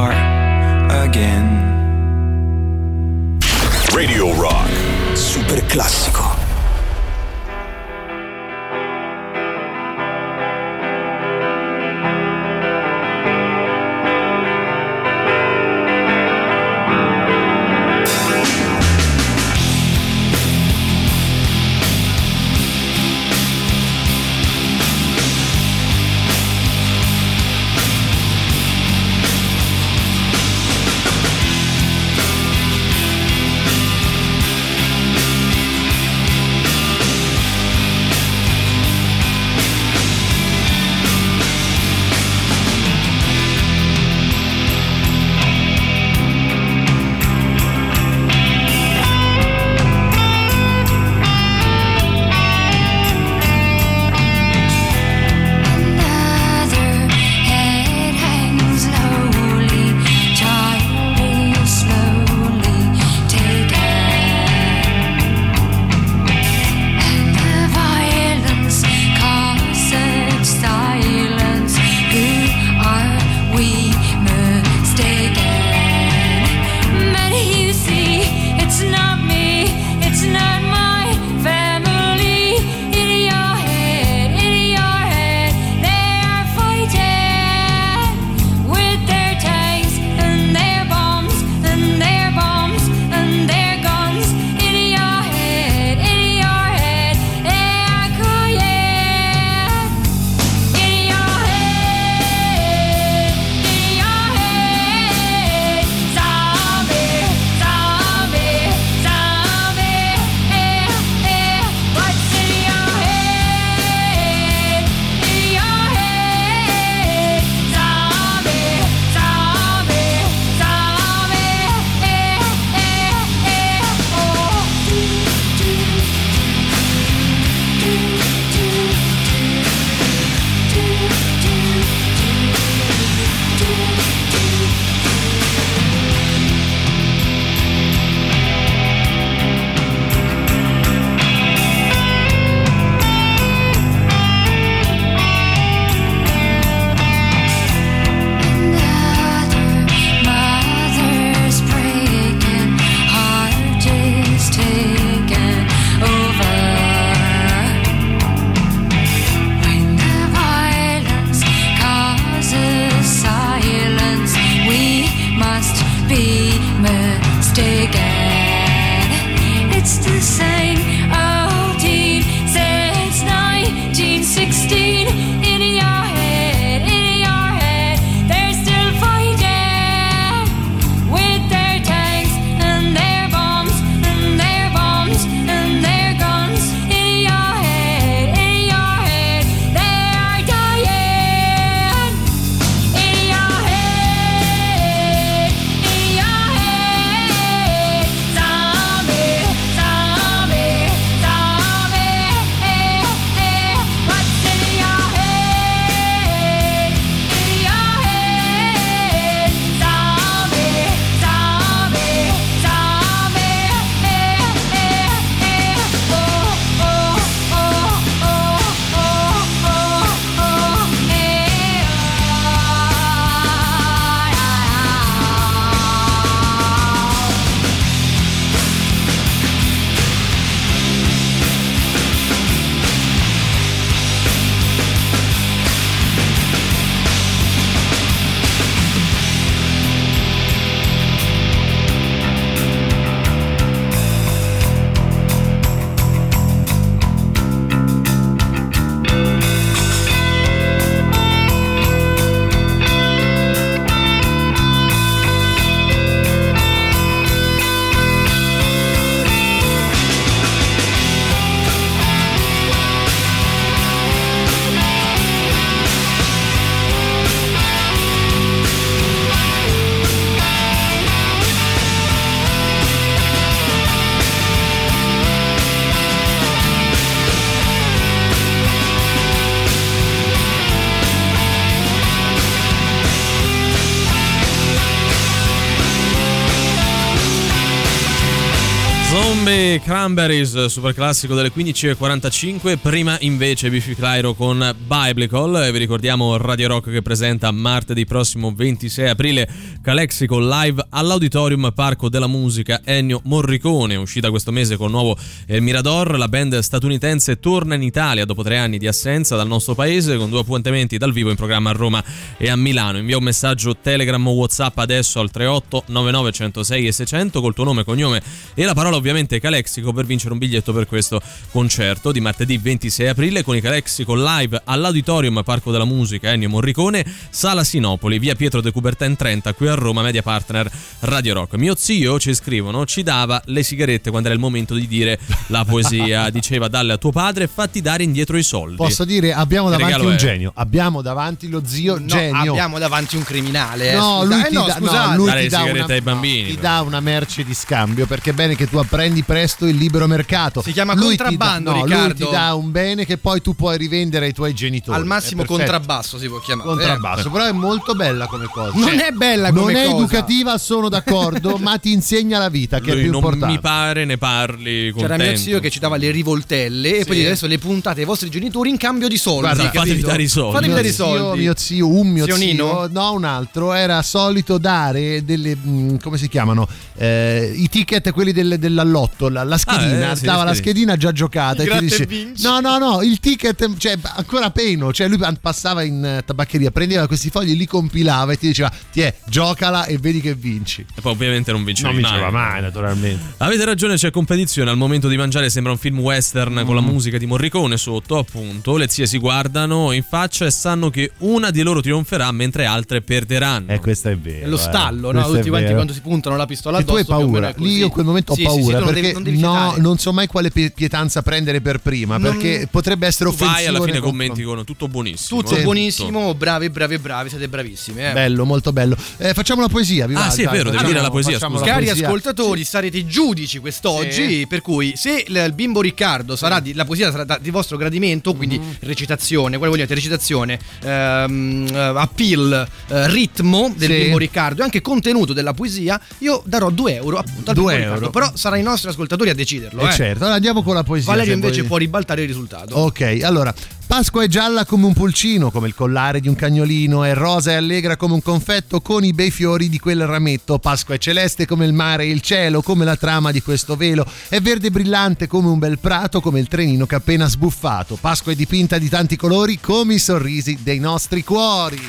Cranberries, super classico delle 15.45. Prima invece Biffy Clyro con Biblical. E vi ricordiamo Radio Rock che presenta martedì prossimo 26 aprile Calexico live all'Auditorium Parco della Musica Ennio Morricone. Uscita questo mese con il nuovo Mirador. La band statunitense torna in Italia dopo tre anni di assenza dal nostro paese con due appuntamenti dal vivo in programma a Roma e a Milano. Invia un messaggio Telegram o WhatsApp adesso al 38 99 106 e 600 col tuo nome, cognome e la parola ovviamente Calexico per vincere un biglietto per questo concerto di martedì 26 aprile con i Calexico live all'Auditorium Parco della Musica Ennio Morricone, Sala Sinopoli, via Pietro de Coubertin 30 qui a Roma, media partner Radio Rock. Mio zio, ci scrivono, ci dava le sigarette quando era il momento di dire la poesia, *laughs* diceva dalle a tuo padre fatti dare indietro i soldi. Posso dire, abbiamo davanti un è? genio. Abbiamo davanti lo zio No, genio. abbiamo davanti un criminale. eh, No, lui Eh, ti no, dà, no, lui Dare ti le dà sigarette una, ai bambini, ti dà una merce di scambio perché è bene che tu apprendi presto il libero mercato. Si chiama lui contrabbando, ti dà, no, Riccardo. Lui ti dà un bene che poi tu puoi rivendere ai tuoi genitori. Al massimo È contrabbasso si può chiamare. Contrabbasso, eh. però è molto bella come cosa. Non Cioè, è bella Non come è cosa. educativa, sono d'accordo, *laughs* ma ti insegna la vita, che Lui è più non importante. mi pare ne parli C'era contento. mio zio che ci dava le rivoltelle e poi dice, adesso le puntate ai vostri genitori in cambio di soldi. Guarda, capito? fatevi dare i soldi. Fatevi mio dare i zio, soldi. mio zio, un mio Zio zio, no, un altro, era solito dare delle, mh, come si chiamano, Eh, i ticket, quelli del, dell'allotto, la, la schedina, eh, sì, dava le la schedina già giocata. Il e ti e dice, vinci. no, no, no, il ticket, cioè ancora peno, cioè lui passava in eh, tabaccheria, prendeva questi fogli, li compilava e ti diceva, ti è, giocala e vedi che vinci. E poi ovviamente non vincevi mai. naturalmente. Avete ragione, c'è competizione. Al momento di mangiare sembra un film western con la musica di Morricone sotto, appunto. Le zie si guardano in faccia e sanno che una di loro trionferà mentre altre perderanno. Eh, questo è vero. È lo eh. stallo, no? Questo è Tutti quanti quando si puntano la pistola E tu addosso. hai paura, lì io in quel momento Sì, ho sì, sì, paura tu non perché devi- non devi no, non so mai quale pie- pietanza prendere per prima Non- perché potrebbe essere offensivo. vai alla fine commenti con tutto buonissimo. Tutto eh, buonissimo, bravi, bravi, bravi, siete bravissimi. Eh. Bello, molto bello. Eh, facciamo la poesia, vi Ah, va? sì, è vero, devi dire la poesia, scusa. Cari poesia. ascoltatori, sarete giudici quest'oggi, per cui se il bimbo Riccardo sarà di, la poesia sarà di vostro gradimento, quindi Mm-hmm. recitazione, quale vogliate, recitazione, ehm, eh, appeal, eh, ritmo del Sì. bimbo Riccardo e anche contenuto della poesia, io darò 2 euro appunto al Due bimbo euro. Riccardo, però saranno i nostri ascoltatori a deciderlo. Eh, eh. certo, allora andiamo con la poesia. Valerio invece vuoi- può ribaltare il risultato. Ok, allora. Pasqua è gialla come un pulcino, come il collare di un cagnolino, è rosa e allegra come un confetto con i bei fiori di quel rametto. Pasqua è celeste come il mare e il cielo, come la trama di questo velo, è verde brillante come un bel prato, come il trenino che ha appena sbuffato. Pasqua è dipinta di tanti colori come i sorrisi dei nostri cuori.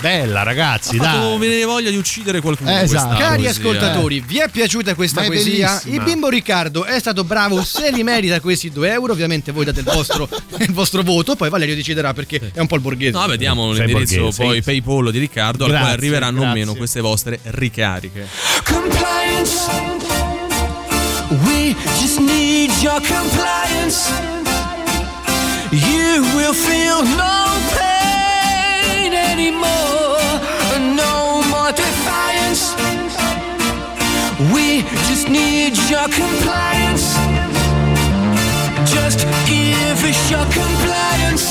Bella ragazzi, fatto dai. venire voglia di uccidere qualcuno. Eh, esatto. questa Cari poesia. ascoltatori, vi è piaciuta questa Ma è poesia? bellissima. Il bimbo Riccardo è stato bravo, se li merita questi 2 euro, ovviamente voi date il vostro, *laughs* il vostro voto, poi Valerio deciderà perché è un po' il borghese. No, vediamo Sei l'indirizzo borghese, poi sì. PayPal di Riccardo, al quale Grazie, arriveranno o grazie. meno queste vostre ricariche. Compliance. We just need your compliance. You will feel no pain anymore. No more defiance. We just need your compliance. Just give us your compliance.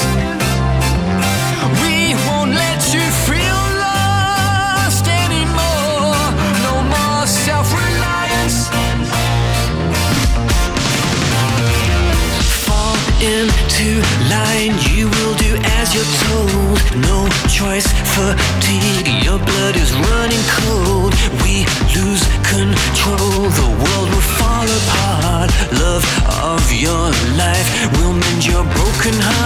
We won't let you feel lost anymore. No more self reliance. Fall into line, you will you're told. No choice, fatigue, your blood is running cold. We lose control, the world will fall apart. Love of your life will mend your broken heart.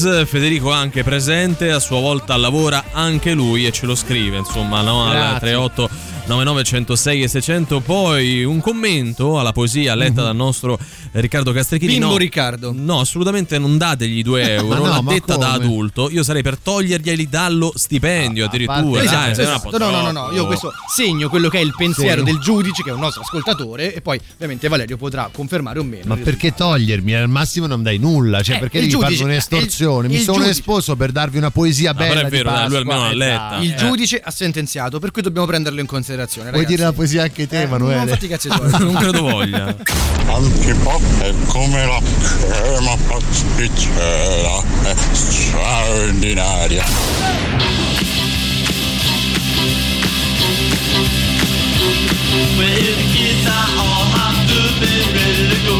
Muse, Federico anche presente, a sua volta lavora anche lui e ce lo scrive, insomma, no? al Grazie. 38 99 106 e 600. Poi un commento alla poesia letta dal nostro Riccardo Castrechini. Bimbo no, Riccardo. No, assolutamente non dategli 2 *laughs* euro. Ma no, ma detta da adulto. Io sarei per toglierglieli dallo stipendio addirittura. parte- Dai, Esatto, no esatto. No, no, no, no, io questo segno quello che è il pensiero Sì. del giudice, che è un nostro ascoltatore, e poi ovviamente Valerio potrà confermare o meno. Ma perché togliermi? Al massimo non dai nulla. Cioè, Eh, perché devi giudice- farmi un'estorsione? il- Mi il sono giudice- esposto per darvi una poesia Ah, però bella. è vero, di dai, lui Pasqua. almeno l'ha Eh, letta. Il Eh. giudice ha sentenziato, per cui dobbiamo prenderlo in considerazione. Vuoi dire la poesia anche te, Eh, Emanuele? Non fatti cazzi tuoi. *laughs* non credo voglia. Antipop è come la crema pasticcera, è straordinaria. Well, the kids are all hopped up and ready to go.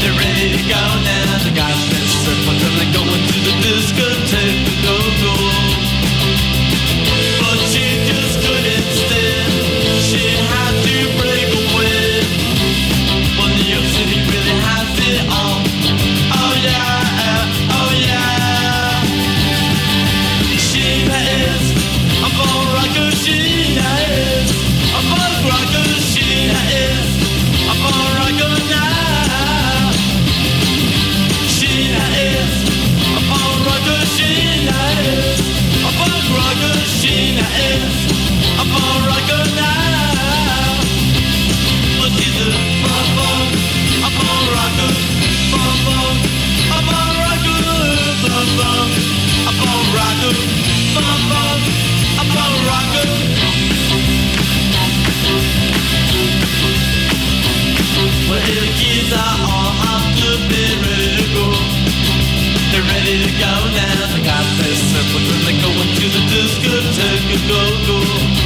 They're ready to go now. They got that surf until they're going to the discotheque go. They're ready to go now. They got their circles and they're going to the discotheque to go go.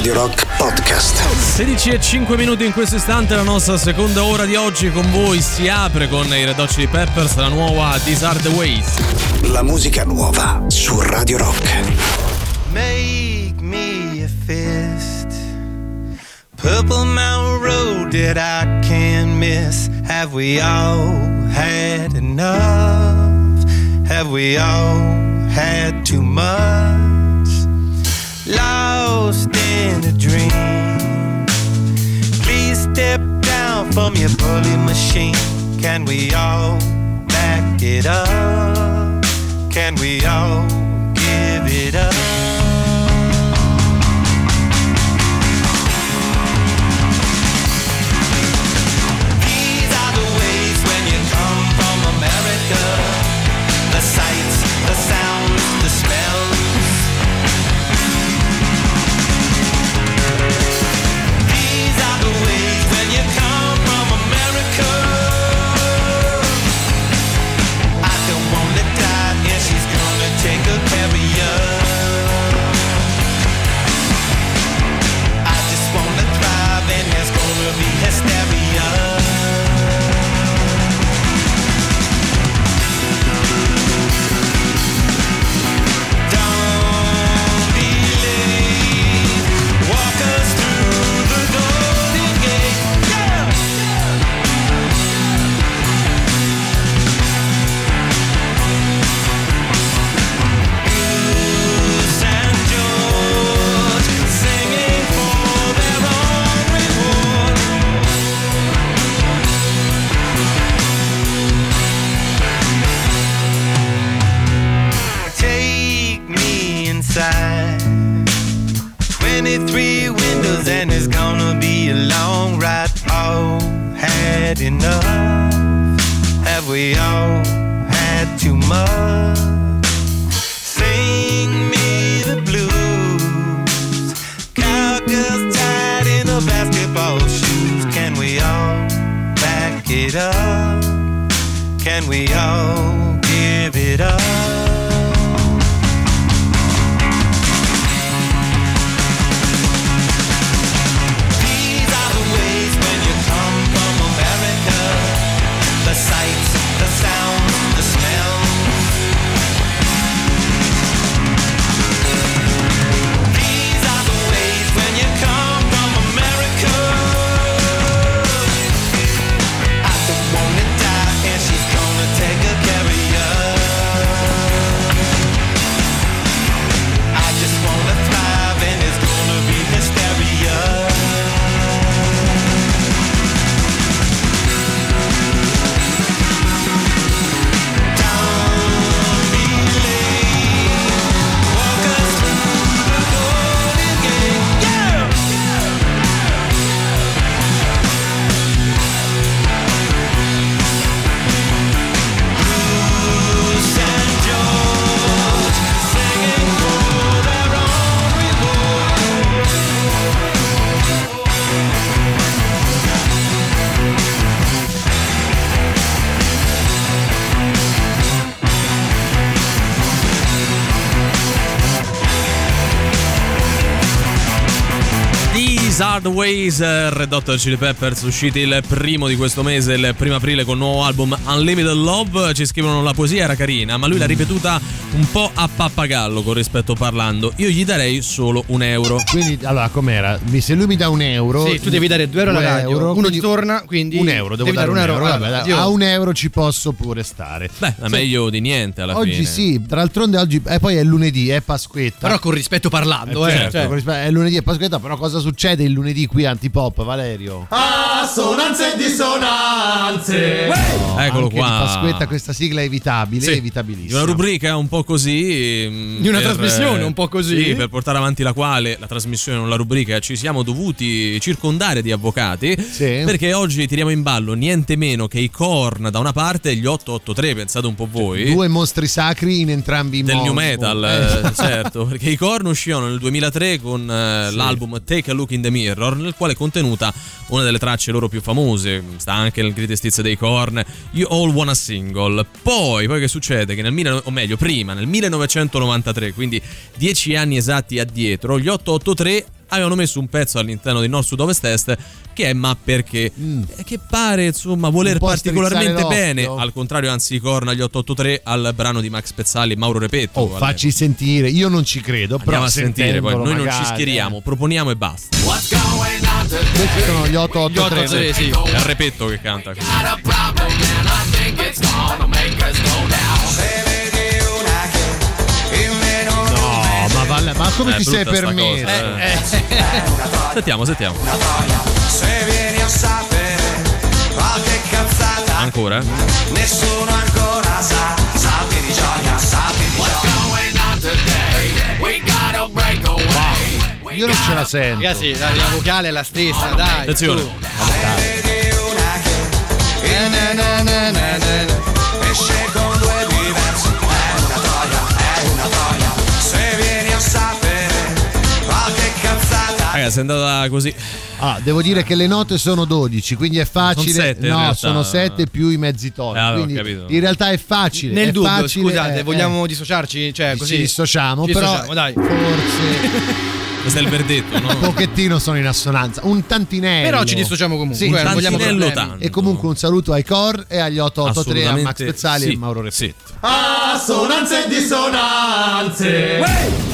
Radio Rock Podcast. 16 e 5 minuti in questo istante, la nostra seconda ora di oggi con voi si apre con i Red Hot Chili Peppers, la nuova These Are The Ways. La musica nuova su Radio Rock. Make me a fist. Purple Mountain Road that I can't miss. Have we all had enough? Have we all had too much? Lost in a dream. From your bully machine. Can we all back it up? Can we all give it up? The ways, eh, Red Hot Chili Peppers usciti il primo di questo mese, il primo aprile con il nuovo album Unlimited Love, ci scrivono la poesia era carina, ma lui l'ha ripetuta un po' a pappagallo con rispetto parlando, io gli darei solo un euro. Quindi, allora, com'era? Se lui mi dà un euro. Sì, tu devi dare due euro alla radio, euro, uno quindi ti torna, quindi un euro, devo devi dare un euro. Allora, Vabbè, io- A un euro ci posso pure stare. Beh, è meglio di niente alla Oggi fine. sì, tra l'altro oggi e poi è lunedì, è Pasquetta. Però con rispetto parlando, Eh, eh. certo, cioè. è lunedì e Pasquetta, però cosa succede il lunedì qui a Antipop, Valerio? Assonanze e dissonanze. Eccolo Anche qua. Pasquetta questa sigla è evitabile, Sì, evitabilissima. Una rubrica un po' così. mm, Di una per, trasmissione un po' così. Sì, per portare avanti la quale, la trasmissione, non la rubrica, ci siamo dovuti circondare di avvocati. Sì. Perché oggi tiriamo in ballo niente meno che i Korn da una parte e gli 883, pensate un po' voi. Due mostri sacri in entrambi i del modi. new metal, Eh. eh, certo, perché i Korn uscirono nel 2003 con eh, l'album Take a Look in the Mirror, nel quale è contenuta una delle tracce loro più famose, sta anche nel greatest hits dei Korn, You All Wanna Single. Poi, poi che succede? Che nel 19 o meglio, prima, nel 1993, quindi dieci anni esatti addietro, gli 883 avevano messo un pezzo all'interno di Nord Sud Ovest Est che è Ma perché? Eh, Che pare insomma voler Mm. Particolarmente bene, l'occhio. al contrario anzi corna gli 883 al brano di Max Pezzali e Mauro Repetto. Oh, facci sentire, io non ci credo, Andiamo però a sentire poi, noi non ci magari, schieriamo, proponiamo e basta. Questi sono gli 883. Gli 883, sì. È il Repetto che canta. No, ma, vale- ma come È ti sei permesso? cosa, eh. Sentiamo, sentiamo. Se vieni a sapere qualche cazzata Ancora? eh? Nessuno ancora sa Salti di gioia, Io non ce la sento. Ragazzi, la, la vocale è la stessa, dai. Attenzione. su. Vedi una che Na, na, na, na, na, na. esce con due diversi È una gioia, è una gioia Se vieni a sapere qualche cazzata Ragazzi, è andata così. Ah, devo dire che le note sono 12, quindi è facile. Sono sette, in no, realtà. sono 7 più i mezzi toni. Eh, capito. in realtà è facile. Nel è dubbio, facile, scusate, eh, vogliamo dissociarci? Cioè, eh, così. ci dissociamo, Ci però dissociamo, dai. forse *laughs* Questo è il verdetto, un no? pochettino sono in assonanza, un tantinello. Però ci dissociamo comunque, Sì, eh, vogliamo tanto. E comunque un saluto ai Core e agli 883 a Max Assolutamente Pezzali sì, e Mauro Repetto. sì. Assonanze e dissonanze. Love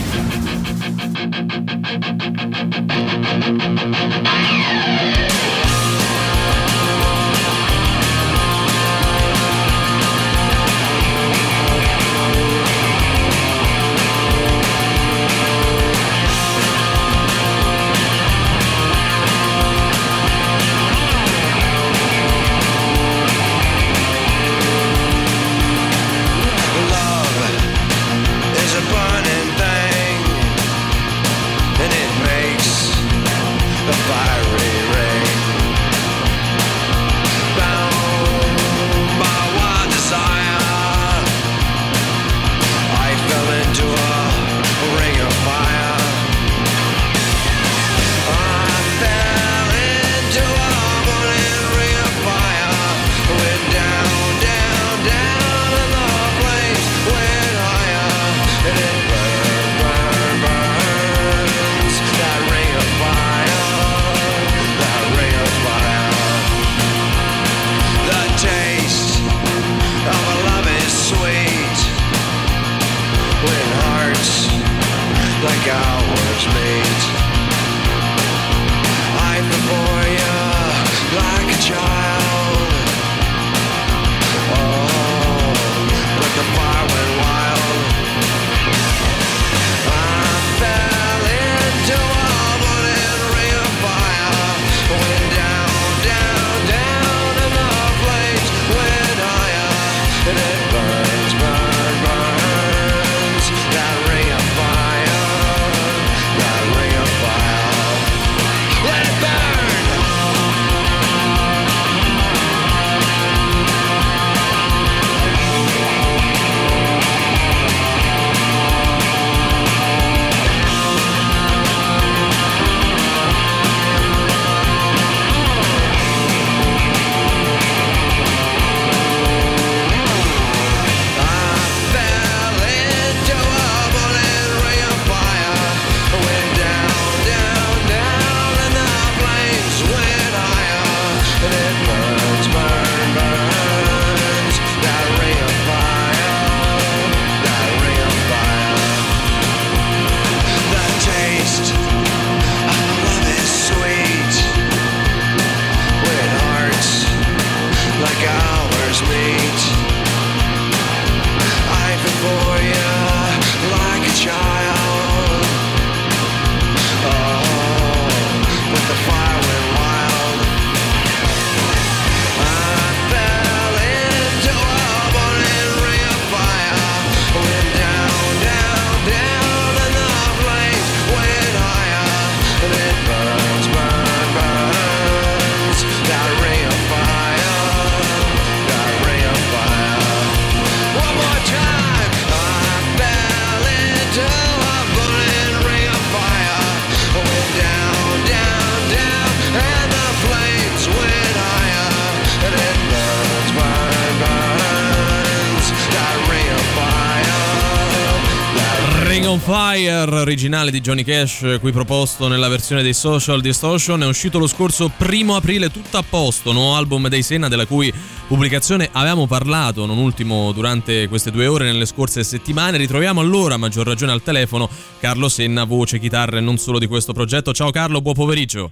on Fire, originale di Johnny Cash, qui proposto nella versione dei Social Distortion, è uscito lo scorso primo aprile, tutto a posto, nuovo album dei Senna, della cui pubblicazione avevamo parlato, non ultimo durante queste due ore nelle scorse settimane. Ritroviamo allora, a maggior ragione al telefono, Carlo Senna, voce, chitarra e non solo di questo progetto. Ciao Carlo, buon pomeriggio.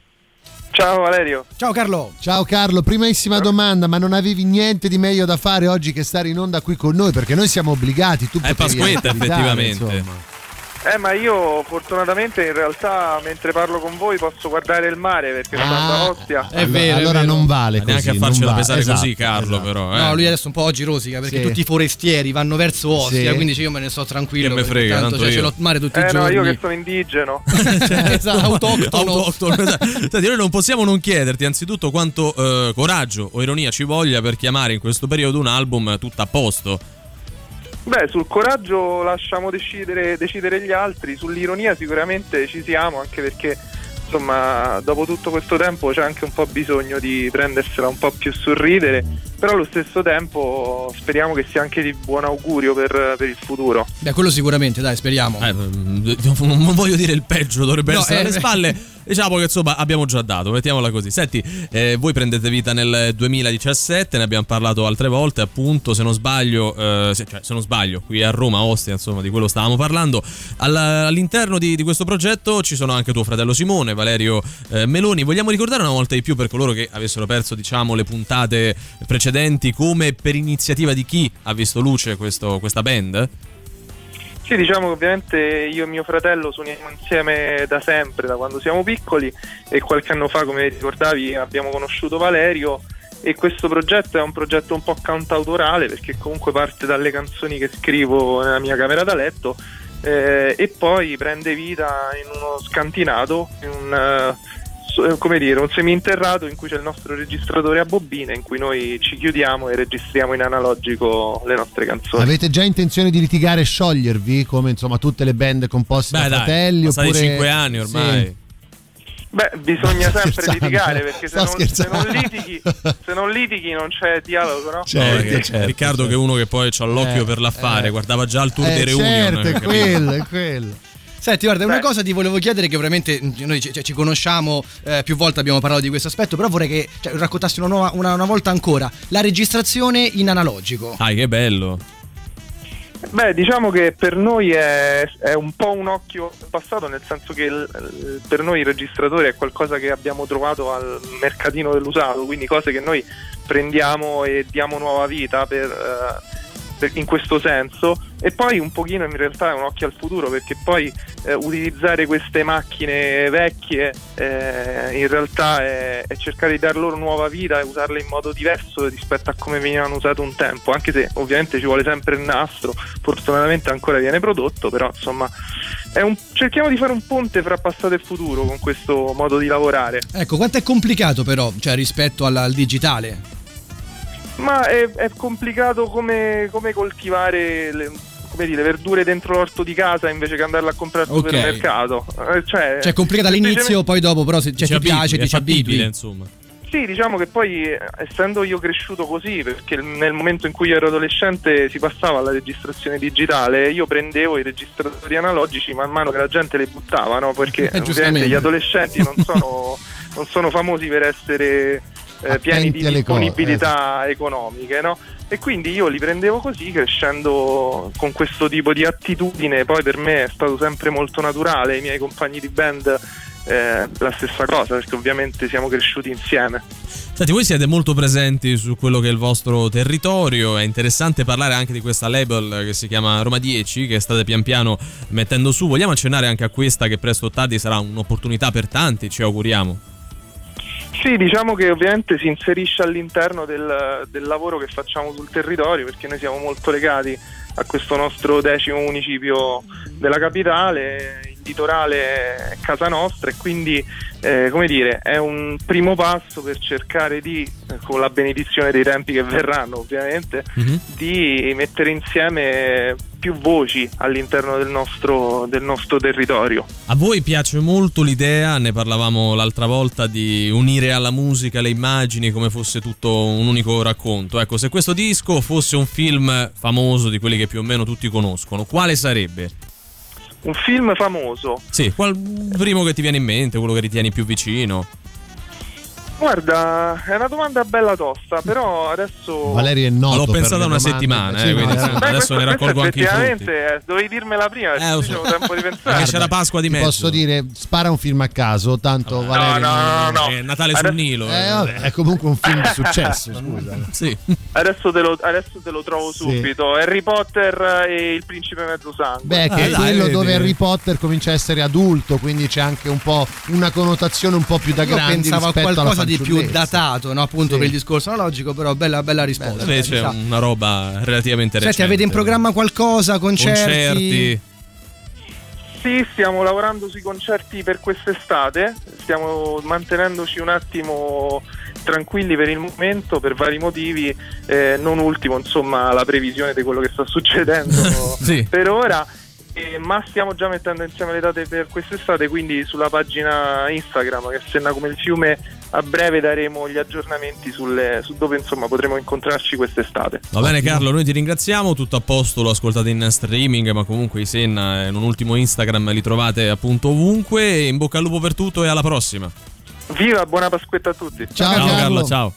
Ciao Valerio. Ciao Carlo. Ciao Carlo, primissima domanda, ma non avevi niente di meglio da fare oggi che stare in onda qui con noi? Perché noi siamo obbligati, tu È Pasquetta, effettivamente. insomma. Eh, ma io fortunatamente in realtà mentre parlo con voi posso guardare il mare perché sono Ah, a Ostia. È vero, allora non vale Ma neanche così, a farcela va- pesare esatto, così, Carlo, esatto. però. Eh. No, lui adesso un po' oggi rosica perché Sì. tutti i forestieri vanno verso Ostia, Sì. quindi io me ne sto tranquillo. Che me frega, tanto, tanto cioè, io. ce l'ho il mare tutti i Eh no, giorni. io che sono indigeno. *laughs* *laughs* esatto, autoctono. Autoctono, esatto. Senti, noi non possiamo non chiederti anzitutto quanto eh, coraggio o ironia ci voglia per chiamare in questo periodo un album tutto a posto. Beh, sul coraggio lasciamo decidere, decidere gli altri, sull'ironia sicuramente ci siamo, anche perché insomma dopo tutto questo tempo c'è anche un po' bisogno di prendersela un po' più sul ridere, però allo stesso tempo speriamo che sia anche di buon augurio per, per il futuro. Beh, quello sicuramente, dai, speriamo. Eh, non voglio dire il peggio, dovrebbe No, essere eh, alle spalle. *laughs* Diciamo che insomma abbiamo già dato, mettiamola così. Senti, eh, voi prendete vita nel 2017, ne abbiamo parlato altre volte, appunto, se non sbaglio, eh, cioè, se non sbaglio, qui a Roma, Ostia, insomma, di quello stavamo parlando. All- all'interno di, di questo progetto ci sono anche tuo fratello Simone, Valerio eh, Meloni. Vogliamo ricordare una volta di più per coloro che avessero perso, diciamo, le puntate precedenti, come per iniziativa di chi ha visto luce questo- questa band? Sì, diciamo che ovviamente io e mio fratello suoniamo insieme da sempre, da quando siamo piccoli e qualche anno fa, come ricordavi, abbiamo conosciuto Valerio e questo progetto è un progetto un po' cantautorale perché comunque parte dalle canzoni che scrivo nella mia camera da letto eh, e poi prende vita in uno scantinato, in un, so- come dire, un seminterrato in cui c'è il nostro registratore a bobine in cui noi ci chiudiamo e registriamo in analogico le nostre canzoni. Avete già intenzione di litigare e sciogliervi, come insomma tutte le band composte Beh, da dai, fratelli? passati oppure... cinque anni ormai. Sì. Beh, bisogna *laughs* Sto sempre litigare perché se non, se, non litighi, se non litighi non c'è dialogo, no? Certo, Eh, certo, Riccardo certo. che è uno che poi ha l'occhio Eh, per l'affare, eh. guardava già il tour Eh, di Reunion. certo, è quello, è quello. Senti, guarda, una Beh. cosa ti volevo chiedere che veramente mm, noi ci, cioè, ci conosciamo, eh, più volte abbiamo parlato di questo aspetto, però vorrei che cioè, raccontassi una, nuova- una- una volta ancora la registrazione in analogico. Dai, che bello. Beh, diciamo che per noi è, è un po' un occhio passato, nel senso che il- per noi il registratore è qualcosa che abbiamo trovato al mercatino dell'usato, quindi cose che noi prendiamo e diamo nuova vita per, eh, per- in questo senso. E poi un pochino in realtà è un occhio al futuro, perché poi eh, utilizzare queste macchine vecchie eh, in realtà è, è cercare di dar loro nuova vita e usarle in modo diverso rispetto a come venivano usate un tempo, anche se ovviamente ci vuole sempre il nastro, fortunatamente ancora viene prodotto, però insomma un- cerchiamo di fare un ponte fra passato e futuro con questo modo di lavorare. Ecco, quanto è complicato però, cioè rispetto al, al digitale? Ma è, è complicato come, come coltivare le, come dire, verdure dentro l'orto di casa invece che andarle a comprare al Ok. supermercato. Eh, Cioè, Cioè è complicato all'inizio, poi dopo però se cioè, ti abitui, piace, è ti ci abitui. insomma. Sì, diciamo che poi eh, essendo io cresciuto così, perché nel momento in cui io ero adolescente si passava alla registrazione digitale, io prendevo i registratori analogici man mano che la gente li buttava, no? perché *laughs* Eh, ovviamente gli adolescenti non sono, *laughs* non sono famosi per essere eh, pieni di Attenti alle cose, disponibilità economiche, no? E quindi io li prendevo così, crescendo con questo tipo di attitudine, poi per me è stato sempre molto naturale, i miei compagni di band eh, la stessa cosa, perché ovviamente siamo cresciuti insieme. Senti, voi siete molto presenti su quello che è il vostro territorio, è interessante parlare anche di questa label che si chiama Roma 10, che state pian piano mettendo su. Vogliamo accennare anche a questa che presto o tardi sarà un'opportunità per tanti, ci auguriamo. Sì, diciamo che ovviamente si inserisce all'interno del, del lavoro che facciamo sul territorio perché noi siamo molto legati a questo nostro decimo municipio della capitale, litorale casa nostra e quindi eh, come dire è un primo passo per cercare di, eh, con la benedizione dei tempi che verranno ovviamente, di mettere insieme più voci all'interno del nostro, del nostro territorio. A voi piace molto l'idea, ne parlavamo l'altra volta, di unire alla musica le immagini come fosse tutto un unico racconto. Ecco, se questo disco fosse un film famoso di quelli che più o meno tutti conoscono, quale sarebbe? Un film famoso. Sì, qual primo che ti viene in mente, quello che ritieni più vicino? Guarda, è una domanda bella tosta, però adesso... Valerio è noto. L'ho pensata una settimana, eh, quindi. Beh, adesso questo- ne raccolgo anche i frutti. effettivamente, eh, dovevi dirmela prima, Eh, so. tempo di Perché pensare. c'era Pasqua di mezzo. posso dire, spara un film a caso, tanto No, Valerio. no, no, no. È Natale sul Nilo. Eh, vabbè, è comunque un film di successo, *laughs* scusa. Sì. Adesso te, lo, adesso te lo trovo Sì. subito. Harry Potter e il principe mezzo sangue. Beh, che Ah, è dai, quello vedi. dove Harry Potter comincia a essere adulto, quindi c'è anche un po' una connotazione un po' più da Io a rispetto alla qualcosa di più fanciullezza. datato, no? appunto Sì. per il discorso analogico, però bella, bella risposta. Invece è una roba relativamente recente. Senti, avete in programma qualcosa, concerti? Concerti. Sì, stiamo lavorando sui concerti per quest'estate. Stiamo mantenendoci un attimo tranquilli per il momento, per vari motivi. eh, non ultimo, insomma, la previsione di quello che sta succedendo *laughs* Sì. per ora. eh, ma stiamo già mettendo insieme le date per quest'estate, quindi sulla pagina Instagram che senna come il fiume a breve daremo gli aggiornamenti sulle- su dove insomma potremo incontrarci quest'estate. Va bene Carlo, noi ti ringraziamo, tutto a posto, lo ascoltate in streaming, ma comunque i Senna in un ultimo Instagram li trovate appunto ovunque. In bocca al lupo per tutto e alla prossima. Viva, buona Pasquetta a tutti! ciao Carlo, ciao.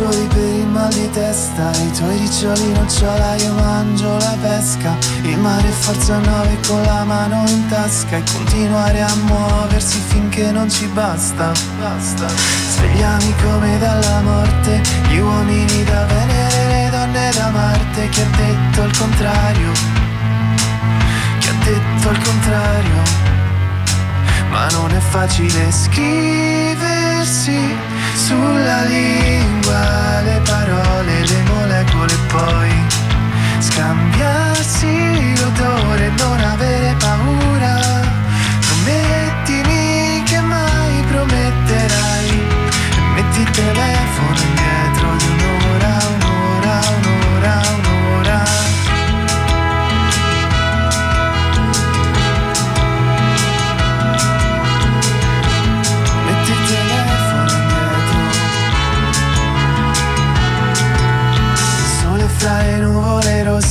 Spiccioli per il mal di testa, i tuoi riccioli nocciola, io mangio la pesca. Il mare forza 9 con la mano in tasca e continuare a muoversi finché non ci basta. Basta. Svegliami come dalla morte, gli uomini da Venere, le donne da Marte. Chi ha detto il contrario? Chi ha detto il contrario? ma non è facile scriversi sulla lingua le parole, le molecole poi scambiarsi l'odore, non avere paura. Promettimi che mai prometterai metti il telefono indietro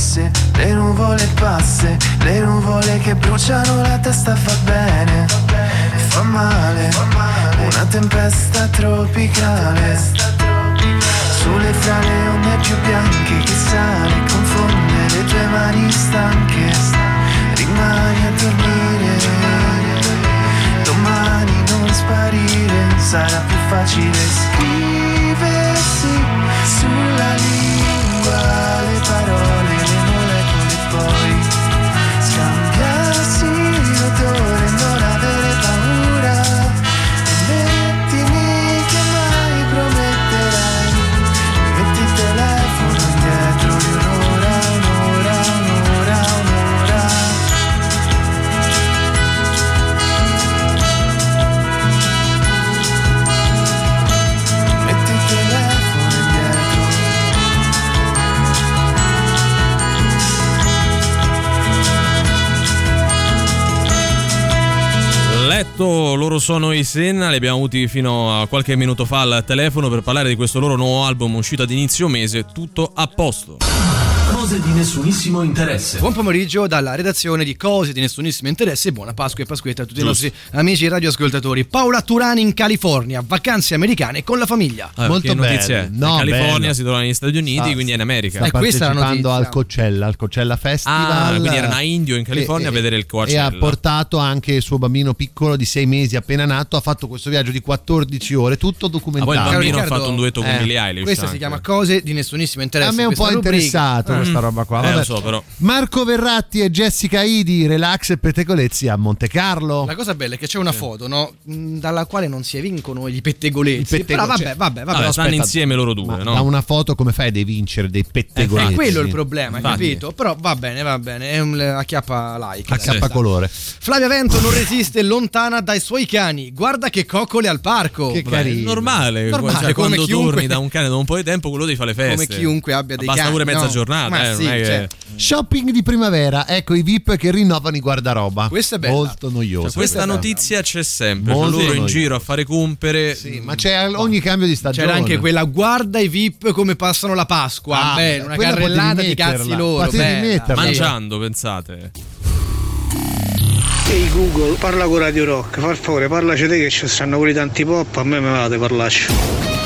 rosse Le nuvole basse Le nuvole che bruciano la testa fa bene fa male. Una tempesta tropicale Sole fra le onde più bianche Che sale confonde le tue mani stanche. Rimani a dormire Domani non sparire sarà più facile scriversi sulla lingua le parole, le Letto, loro sono i Senna, li abbiamo avuti fino a qualche minuto fa al telefono per parlare di questo loro nuovo album uscito ad inizio mese, tutto a posto. Cose di nessunissimo interesse. Buon pomeriggio dalla redazione di Cose di nessunissimo interesse e buona Pasqua e Pasquetta a tutti Giusto. i nostri amici radioascoltatori. Paola Turani in California, vacanze americane con la famiglia. Ah, Molto è? No, in California bello. si trova negli Stati Uniti, Sta- quindi è in America. Sta Eh, questa è la notizia. al Coachella, al Coachella Festival. Ah, quindi era a Indio in California a vedere il Coachella. E ha portato anche il suo bambino piccolo di sei mesi appena nato. Ha fatto questo viaggio di 14 ore, tutto Ah, poi il documentato. bambino ha Riccardo, fatto un duetto con eh, Billie Eilish. Questa si anche. chiama Cose di nessunissimo interesse. A me è un po' questa rubrica. Interessato questa roba qua. Eh, Vabbè. lo so, però. Marco Verratti e Jessica Idi, relax e pettegolezzi a Monte Carlo. La cosa bella è che c'è una foto, no? mh, Dalla quale non si evincono i pettegolezzi. I pettego- Però vabbè, vabbè, vabbè. Vabbè, stanno insieme loro due, Ma no? da una foto come fai a vincere dei pettegolezzi? È quello il problema, Infatti. capito? Però va bene, va bene. È un acchiappa like. A dai, K dai. colore. Flavia Vento non resiste lontana dai suoi cani. Guarda che coccole al parco. Che Beh, carino. è normale, Normale, cioè, come quando chiunque- torni da un cane da un po' di tempo, quello devi fare le feste. Come chiunque abbia dei Basta cani. pure mezza no? giornata. Eh, sì, non è che- cioè, Shopping di primavera, ecco i VIP che rinnovano i guardaroba. Questa è bella. Molto noioso. Cioè, questa Questa notizia c'è sempre. Molto Cioè, loro in noiosa. giro a fare compere. ma c'è ogni cambio di stagione. C'era anche quella guarda i VIP come passano la Pasqua. Ah, Beh, una quella carrellata di cazzi loro. Mangiando, pensate. Ehi Google, parla con Radio Rock, per favore, parlaci te che ci stanno quelli tanti pop, a me me va di parlarci.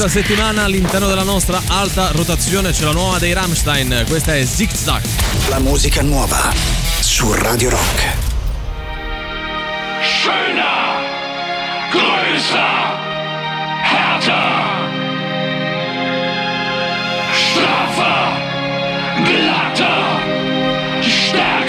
Questa settimana all'interno della nostra alta rotazione c'è la nuova dei Rammstein, questa è Zig Zag. La musica nuova su Radio Rock. Schöner, größer, härter, straffer, glatter, stärker.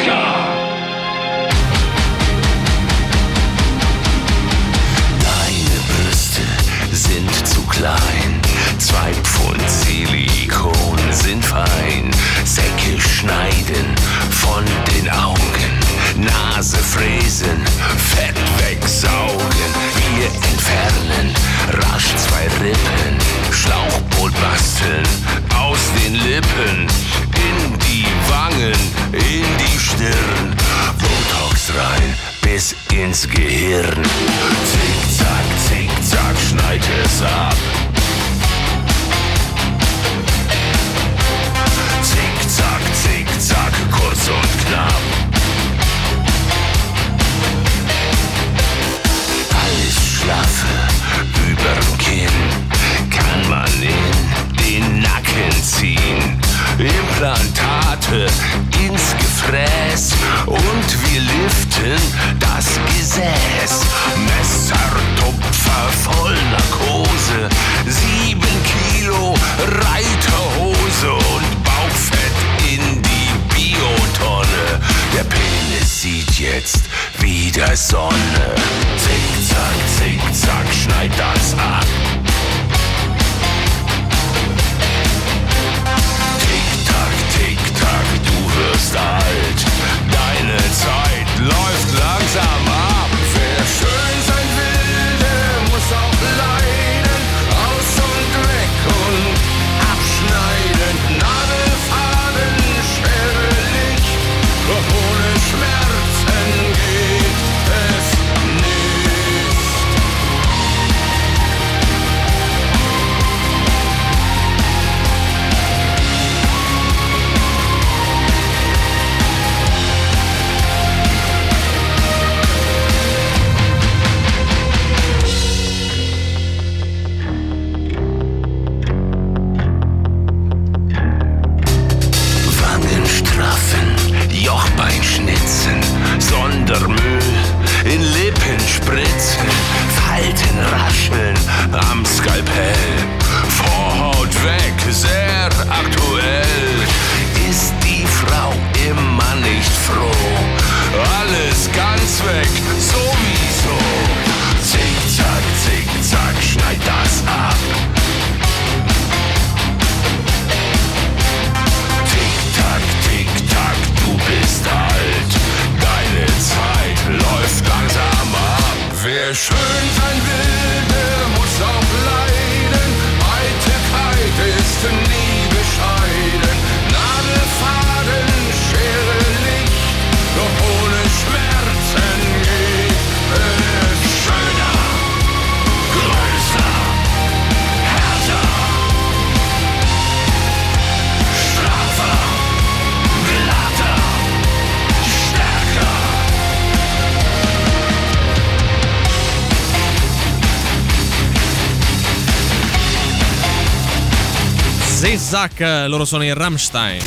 Zig-Zag, loro sono i Rammstein.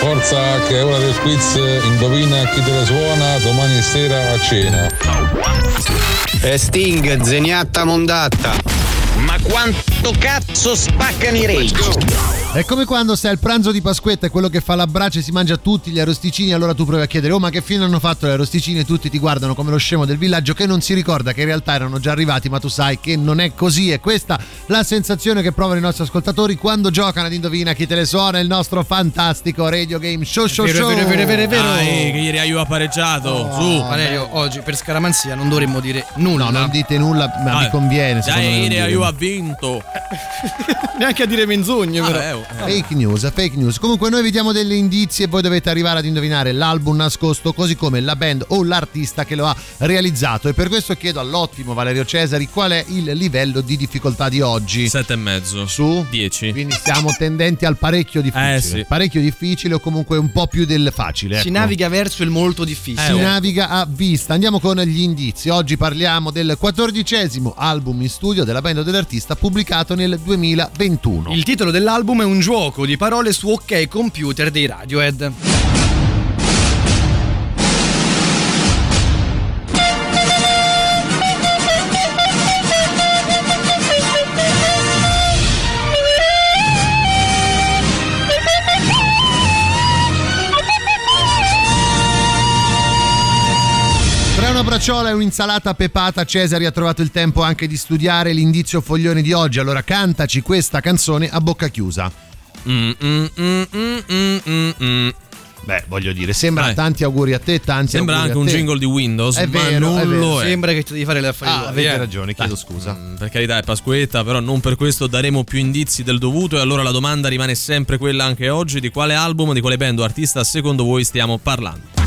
Forza che è ora del quiz, indovina chi te la suona domani sera a cena. E Sting, zeniatta mondatta. Ma quanto cazzo spaccano i rage? È come quando sei al pranzo di Pasquetta e quello che fa la brace e si mangia tutti gli arrosticini, allora tu provi a chiedere: Oh, ma che fine hanno fatto le arrosticini? E tutti ti guardano come lo scemo del villaggio che non si ricorda che in realtà erano già arrivati, ma tu sai che non è così. E questa la sensazione che provano i nostri ascoltatori quando giocano ad Indovina chi te le suona, il nostro fantastico radio game show show Vero, show. vero, vero, vero, vero. Dai, che ieri Ayu ha pareggiato. Su. Valerio, oggi per scaramanzia non dovremmo dire nulla. No, non dite nulla, ma Dai. mi conviene. Dai, ieri nulla. ha vinto. *laughs* Neanche a dire menzogne, però. Vabbè, oh. Vero. Eh. Fake news, fake news. Comunque noi vi diamo delle indizi e voi dovete arrivare ad indovinare l'album nascosto, così come la band o l'artista che lo ha realizzato. E per questo chiedo all'ottimo Valerio Cesari qual è il livello di difficoltà di oggi. Sette e mezzo. Su? 10. Quindi siamo tendenti al parecchio difficile. Eh, sì. Parecchio difficile o comunque un po' più del facile. Si ecco. naviga verso il molto difficile. Si naviga a vista. Andiamo con gli indizi. Oggi parliamo del quattordicesimo album in studio della band o dell'artista pubblicato nel 2021. Il titolo dell'album è un gioco di parole su OK Computer dei Radiohead. Tra una bracciola e un'insalata pepata, Cesari ha trovato il tempo anche di studiare l'indizio foglione di oggi. Allora cantaci questa canzone a bocca chiusa. Mm, mm, mm, mm, mm, mm, mm. Beh, voglio dire, sembra Dai. tanti auguri a te, tanti Sembra auguri anche a un jingle di Windows, È ma vero, non è vero. lo è. Sembra che ti devi fare le affari Ah, avete Eh. ragione, chiedo Dai. scusa. Mm, Per carità è Pasquetta, però non per questo daremo più indizi del dovuto e allora la domanda rimane sempre quella anche oggi, di quale album, di quale band o artista secondo voi stiamo parlando?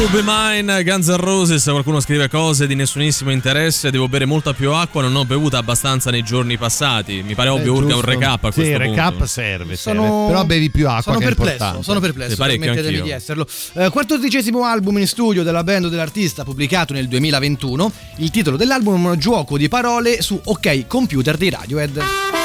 Cool Be Mine, Guns N' Roses, qualcuno scrive cose di nessunissimo interesse, devo bere molta più acqua, non ho bevuta abbastanza nei giorni passati. Mi pare ovvio urga un recap a Sì, questo il recap punto. serve, Sono- serve. Però bevi più acqua Sono perplesso, sono perplesso, Sì, permettetemi di esserlo. Eh, quattordicesimo album in studio della band o dell'artista pubblicato nel 2021. Il titolo dell'album è un gioco di parole su OK Computer dei Radiohead.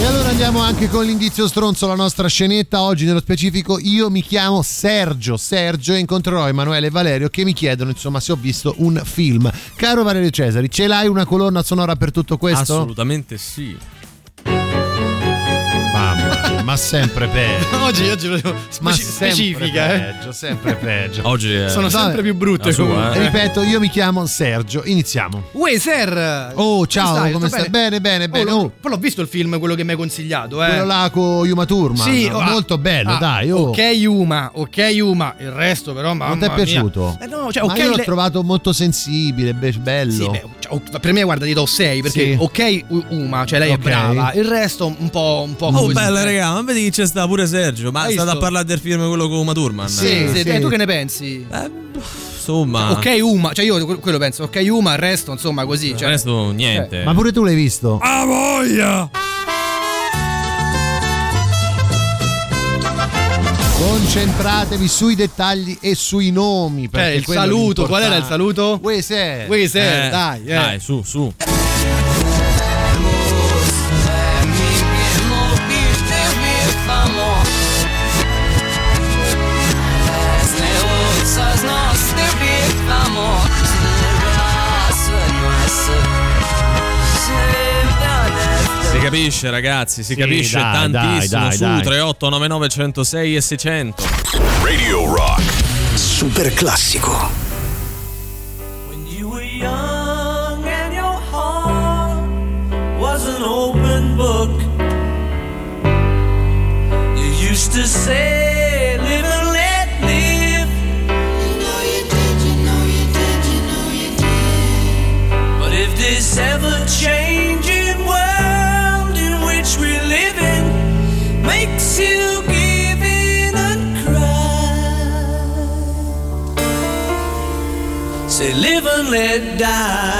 E allora andiamo anche con l'indizio stronzo, la nostra scenetta. Oggi nello specifico io mi chiamo Sergio. Sergio incontrerò Emanuele e Valerio che mi chiedono insomma se ho visto un film. Caro Valerio Cesari, ce l'hai una colonna sonora per tutto questo? Assolutamente sì. *laughs* Ma sempre peggio. *laughs* oggi, oggi proprio Ma speci- sempre specifica, eh. peggio, sempre peggio. Oggi è... Sono sempre più brutte sua, eh. Ripeto, io mi chiamo Sergio. Iniziamo. Uè, Ser! Oh, ciao, come Sto stai? Bene, bene, bene. Oh, Oh. Poi l'ho visto il film, quello che mi hai consigliato, eh. Quello là con Yuma Thurman. Sì, ah, molto bello, ah, dai. Oh. Ok, Yuma, ok, Yuma. Il resto, però, mamma Non ti è piaciuto? Eh, no, cioè, Ma ok. io l'ho le- trovato molto sensibile, be- bello. Sì, beh, cioè, ok, per me, guarda, gli do 6 perché Sì. ok, Uma, cioè lei Ok. è brava. Il resto, un po'. Un po Oh, così. bella, raga, ma vedi che c'è sta pure Sergio. Ma Hai state a visto? parlare del film quello con Uma Thurman? Sì, Eh, sì, eh, tu che ne pensi? Insomma, Ok, Uma, cioè io quello penso, ok, Uma, il resto, insomma, così. il Cioè, resto niente. Ma pure tu l'hai visto? Ah, voglia! Concentratevi sui dettagli e sui nomi. Cioè, perché il è saluto, qual era il saluto? Uè, se. Uè, se, Eh, dai, eh. Dai, su, su. Capisce, ragazzi, si Sì, capisce dai, tantissimo dai, dai, su dai. 3899 106 e 600. Radio Rock. Super classico. When you were young and your heart was an open book, you used to say, let die.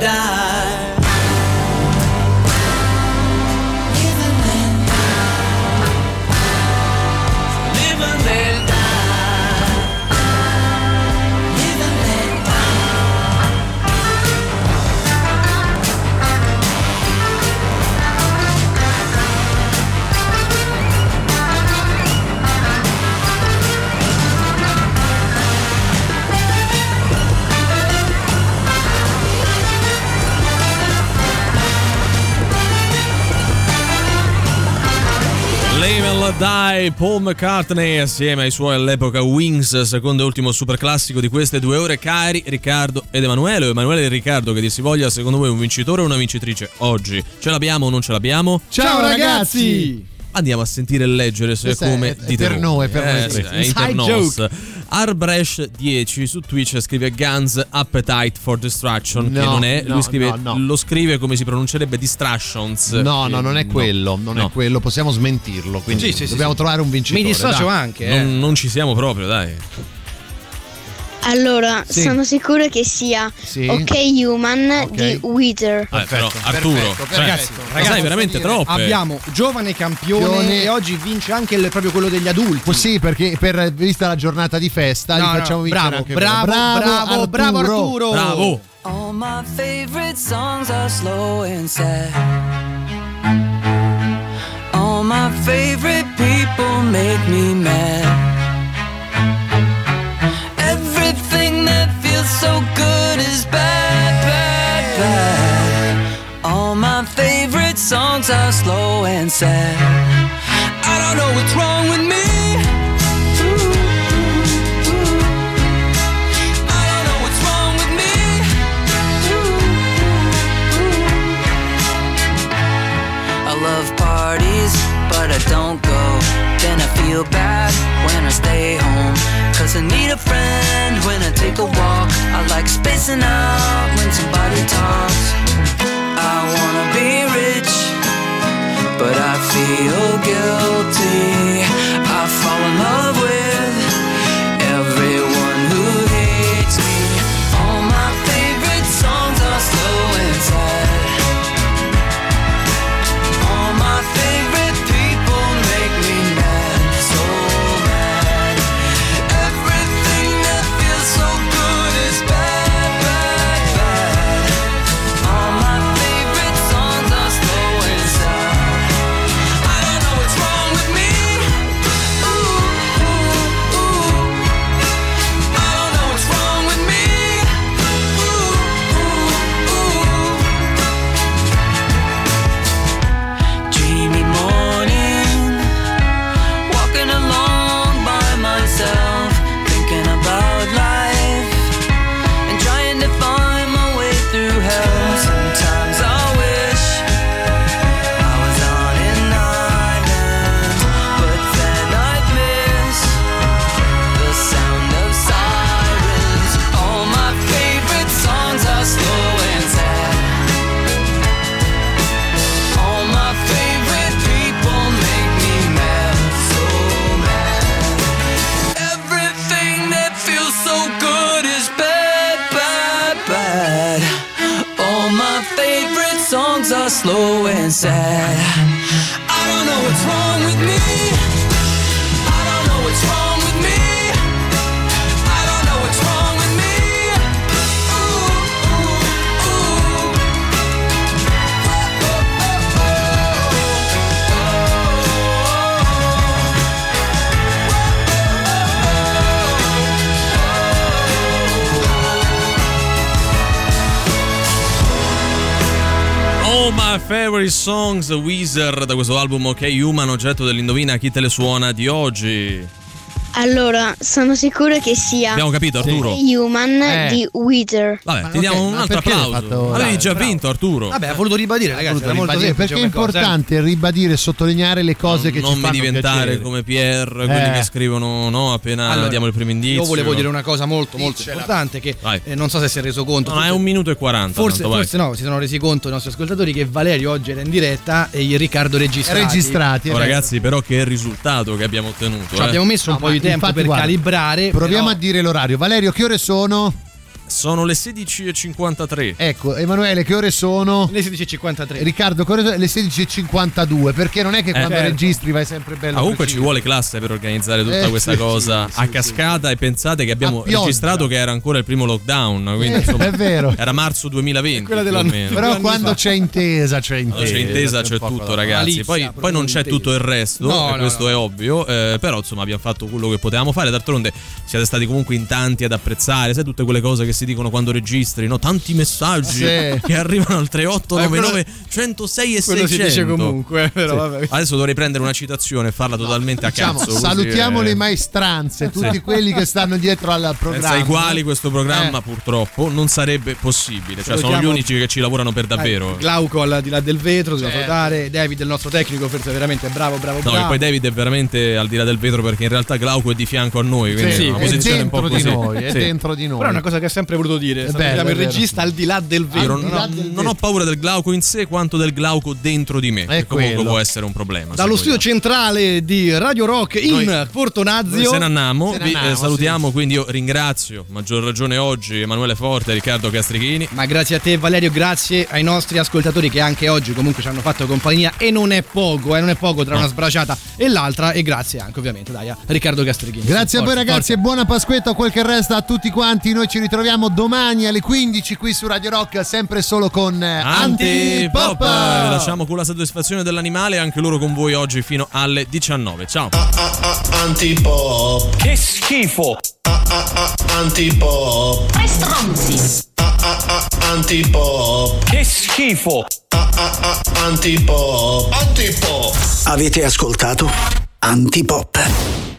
Die. Or Die, Paul McCartney assieme ai suoi all'epoca Wings, secondo e ultimo super classico di queste due ore, cari Riccardo ed Emanuele. Emanuele e Riccardo, che dir si voglia, secondo voi un vincitore o una vincitrice oggi? Ce l'abbiamo o non ce l'abbiamo? Ciao, ragazzi! Andiamo a sentire e leggere se è Questo è- come è dite per noi, per noi Eh, tre. sì, è internos. Arbresh 10 su Twitch scrive Guns Appetite for Destruction, che No, non è, no, lui scrive, no, no. lo scrive come si pronuncerebbe Distractions. No, che no, non è quello, non no. è quello, possiamo smentirlo, quindi Sì, sì, dobbiamo sì. trovare un vincitore. Mi dissocio dai. anche. Non, eh. non ci siamo proprio, dai. Allora, Sì. sono sicuro che sia Sì. Ok Human Ok. di Wither. Però Arturo, perfetto, cioè, Ragazzi, lo ragazzi, sai veramente dire, troppe. Abbiamo giovane campione Campione. e oggi vince anche il- proprio quello degli adulti. Sì, perché per vista la giornata di festa No, gli no, facciamo vincere bravo, anche bravo, quello. bravo, bravo Arturo. Bravo. All my favorite songs are slow and sad. All my favorite people make me mad. Songs are slow and sad. I don't know what's wrong with me. I don't know what's wrong with me. I love parties, but I don't go. Then I feel bad when I stay home. Cause I need a friend when I take a walk. I like spacing out when somebody talks. I wanna be but I feel guilty. I fall in love with songs are slow and sad. I don't know what's wrong with me. I don't know what's wrong Favorite Songs Weezer da questo album Ok Human, oggetto dell'indovina chi te le suona di oggi. Allora, sono sicuro che sia Abbiamo capito, Arturo? Human Eh. di Wither. Vabbè, ti diamo un altro applauso. Avevi già vinto, Arturo. Vabbè, ha voluto ribadire, ragazzi. Voluto ribadire, semplice perché è come cosa, importante ribadire e sottolineare le cose che non ci mi fanno diventare piacere. come Pierre, quelli Eh. che scrivono no appena Allora, diamo il primo indizio. Io volevo dire una cosa molto, molto Diccela. importante che eh, non so se si è reso conto. No, no, è un minuto e 40. Forse, tanto, forse no, si sono resi conto i nostri ascoltatori che Valerio oggi era in diretta e il Riccardo registrati. Oh, ragazzi, però che risultato che abbiamo ottenuto. Ci eh. abbiamo messo un po' di tempo infatti, per guarda, calibrare. Proviamo però- a dire l'orario. Valerio, che ore sono? Sono le 16.53. Ecco, Emanuele, che ore sono? Le 16.53. Riccardo, che ore sono? Le 16.52. Perché non è che quando certo. registri vai sempre bello. Ah, comunque ci preciso. vuole classe per organizzare tutta Eh, questa sì, cosa sì, a sì, cascata e pensate che abbiamo registrato che era ancora il primo lockdown, quindi Eh, insomma, è vero. era marzo 2020 Quella. Però quando c'è intesa, c'è intesa. Quando c'è intesa c'è tutto ragazzi poi, poi non c'è tutto il resto No, no, questo no. è ovvio eh, però insomma abbiamo fatto quello che potevamo fare d'altronde siete stati comunque in tanti ad apprezzare sai tutte quelle cose che si dicono quando registri, no? Tanti messaggi Sì. che arrivano al 3899 Eh, 106 e quello 600. si dice comunque, però vabbè. Adesso dovrei prendere una citazione e farla totalmente a Diciamo, cazzo. così, salutiamo eh. le maestranze, tutti Sì. quelli che stanno dietro al programma. Senza i quali questo programma Eh. purtroppo non sarebbe possibile. Cioè, sono Salutiamo- gli unici che ci lavorano per davvero. Eh, Glauco al di là del vetro, dobbiamo Certo. salutare. David, il nostro tecnico, forse veramente bravo, bravo, No, bravo. e poi David è veramente al di là del vetro perché in realtà Glauco è di fianco a noi, quindi Sì, è una è posizione un po' dentro di così. noi, è Sì. dentro di noi. Però è una cosa che ha sempre voluto dire. bello, è il vero. regista al di là del Io vetro. non, no? non ho paura del glauco in sé quanto del glauco dentro di me. che comunque quello. può essere un problema. Dallo studio centrale di Radio Rock in Noi- Porto Noi Nazio. se ne andiamo, vi eh, salutiamo, quindi io ringrazio, maggior ragione oggi, Emanuele Forte e Riccardo Castrichini. Ma grazie a te Valerio, grazie ai nostri ascoltatori che anche oggi comunque ci hanno fatto compagnia e non è poco, eh, non è poco tra No. una sbraciata e l'altra e grazie anche ovviamente dai, a Riccardo Castrichini. Grazie a voi Forza, ragazzi e buona Pasquetta o quel che resta a tutti quanti. Noi ci ritroviamo domani alle 15 qui su Radio Rock, sempre solo con eh, Antipop! Antipop. Lasciamo con la soddisfazione dell'animale, anche loro con voi oggi fino alle 19. Ciao! Antipop. Che schifo! Antipop. Tre stronzi! Antipop. Che schifo! Antipop. Antipop. Avete ascoltato Antipop.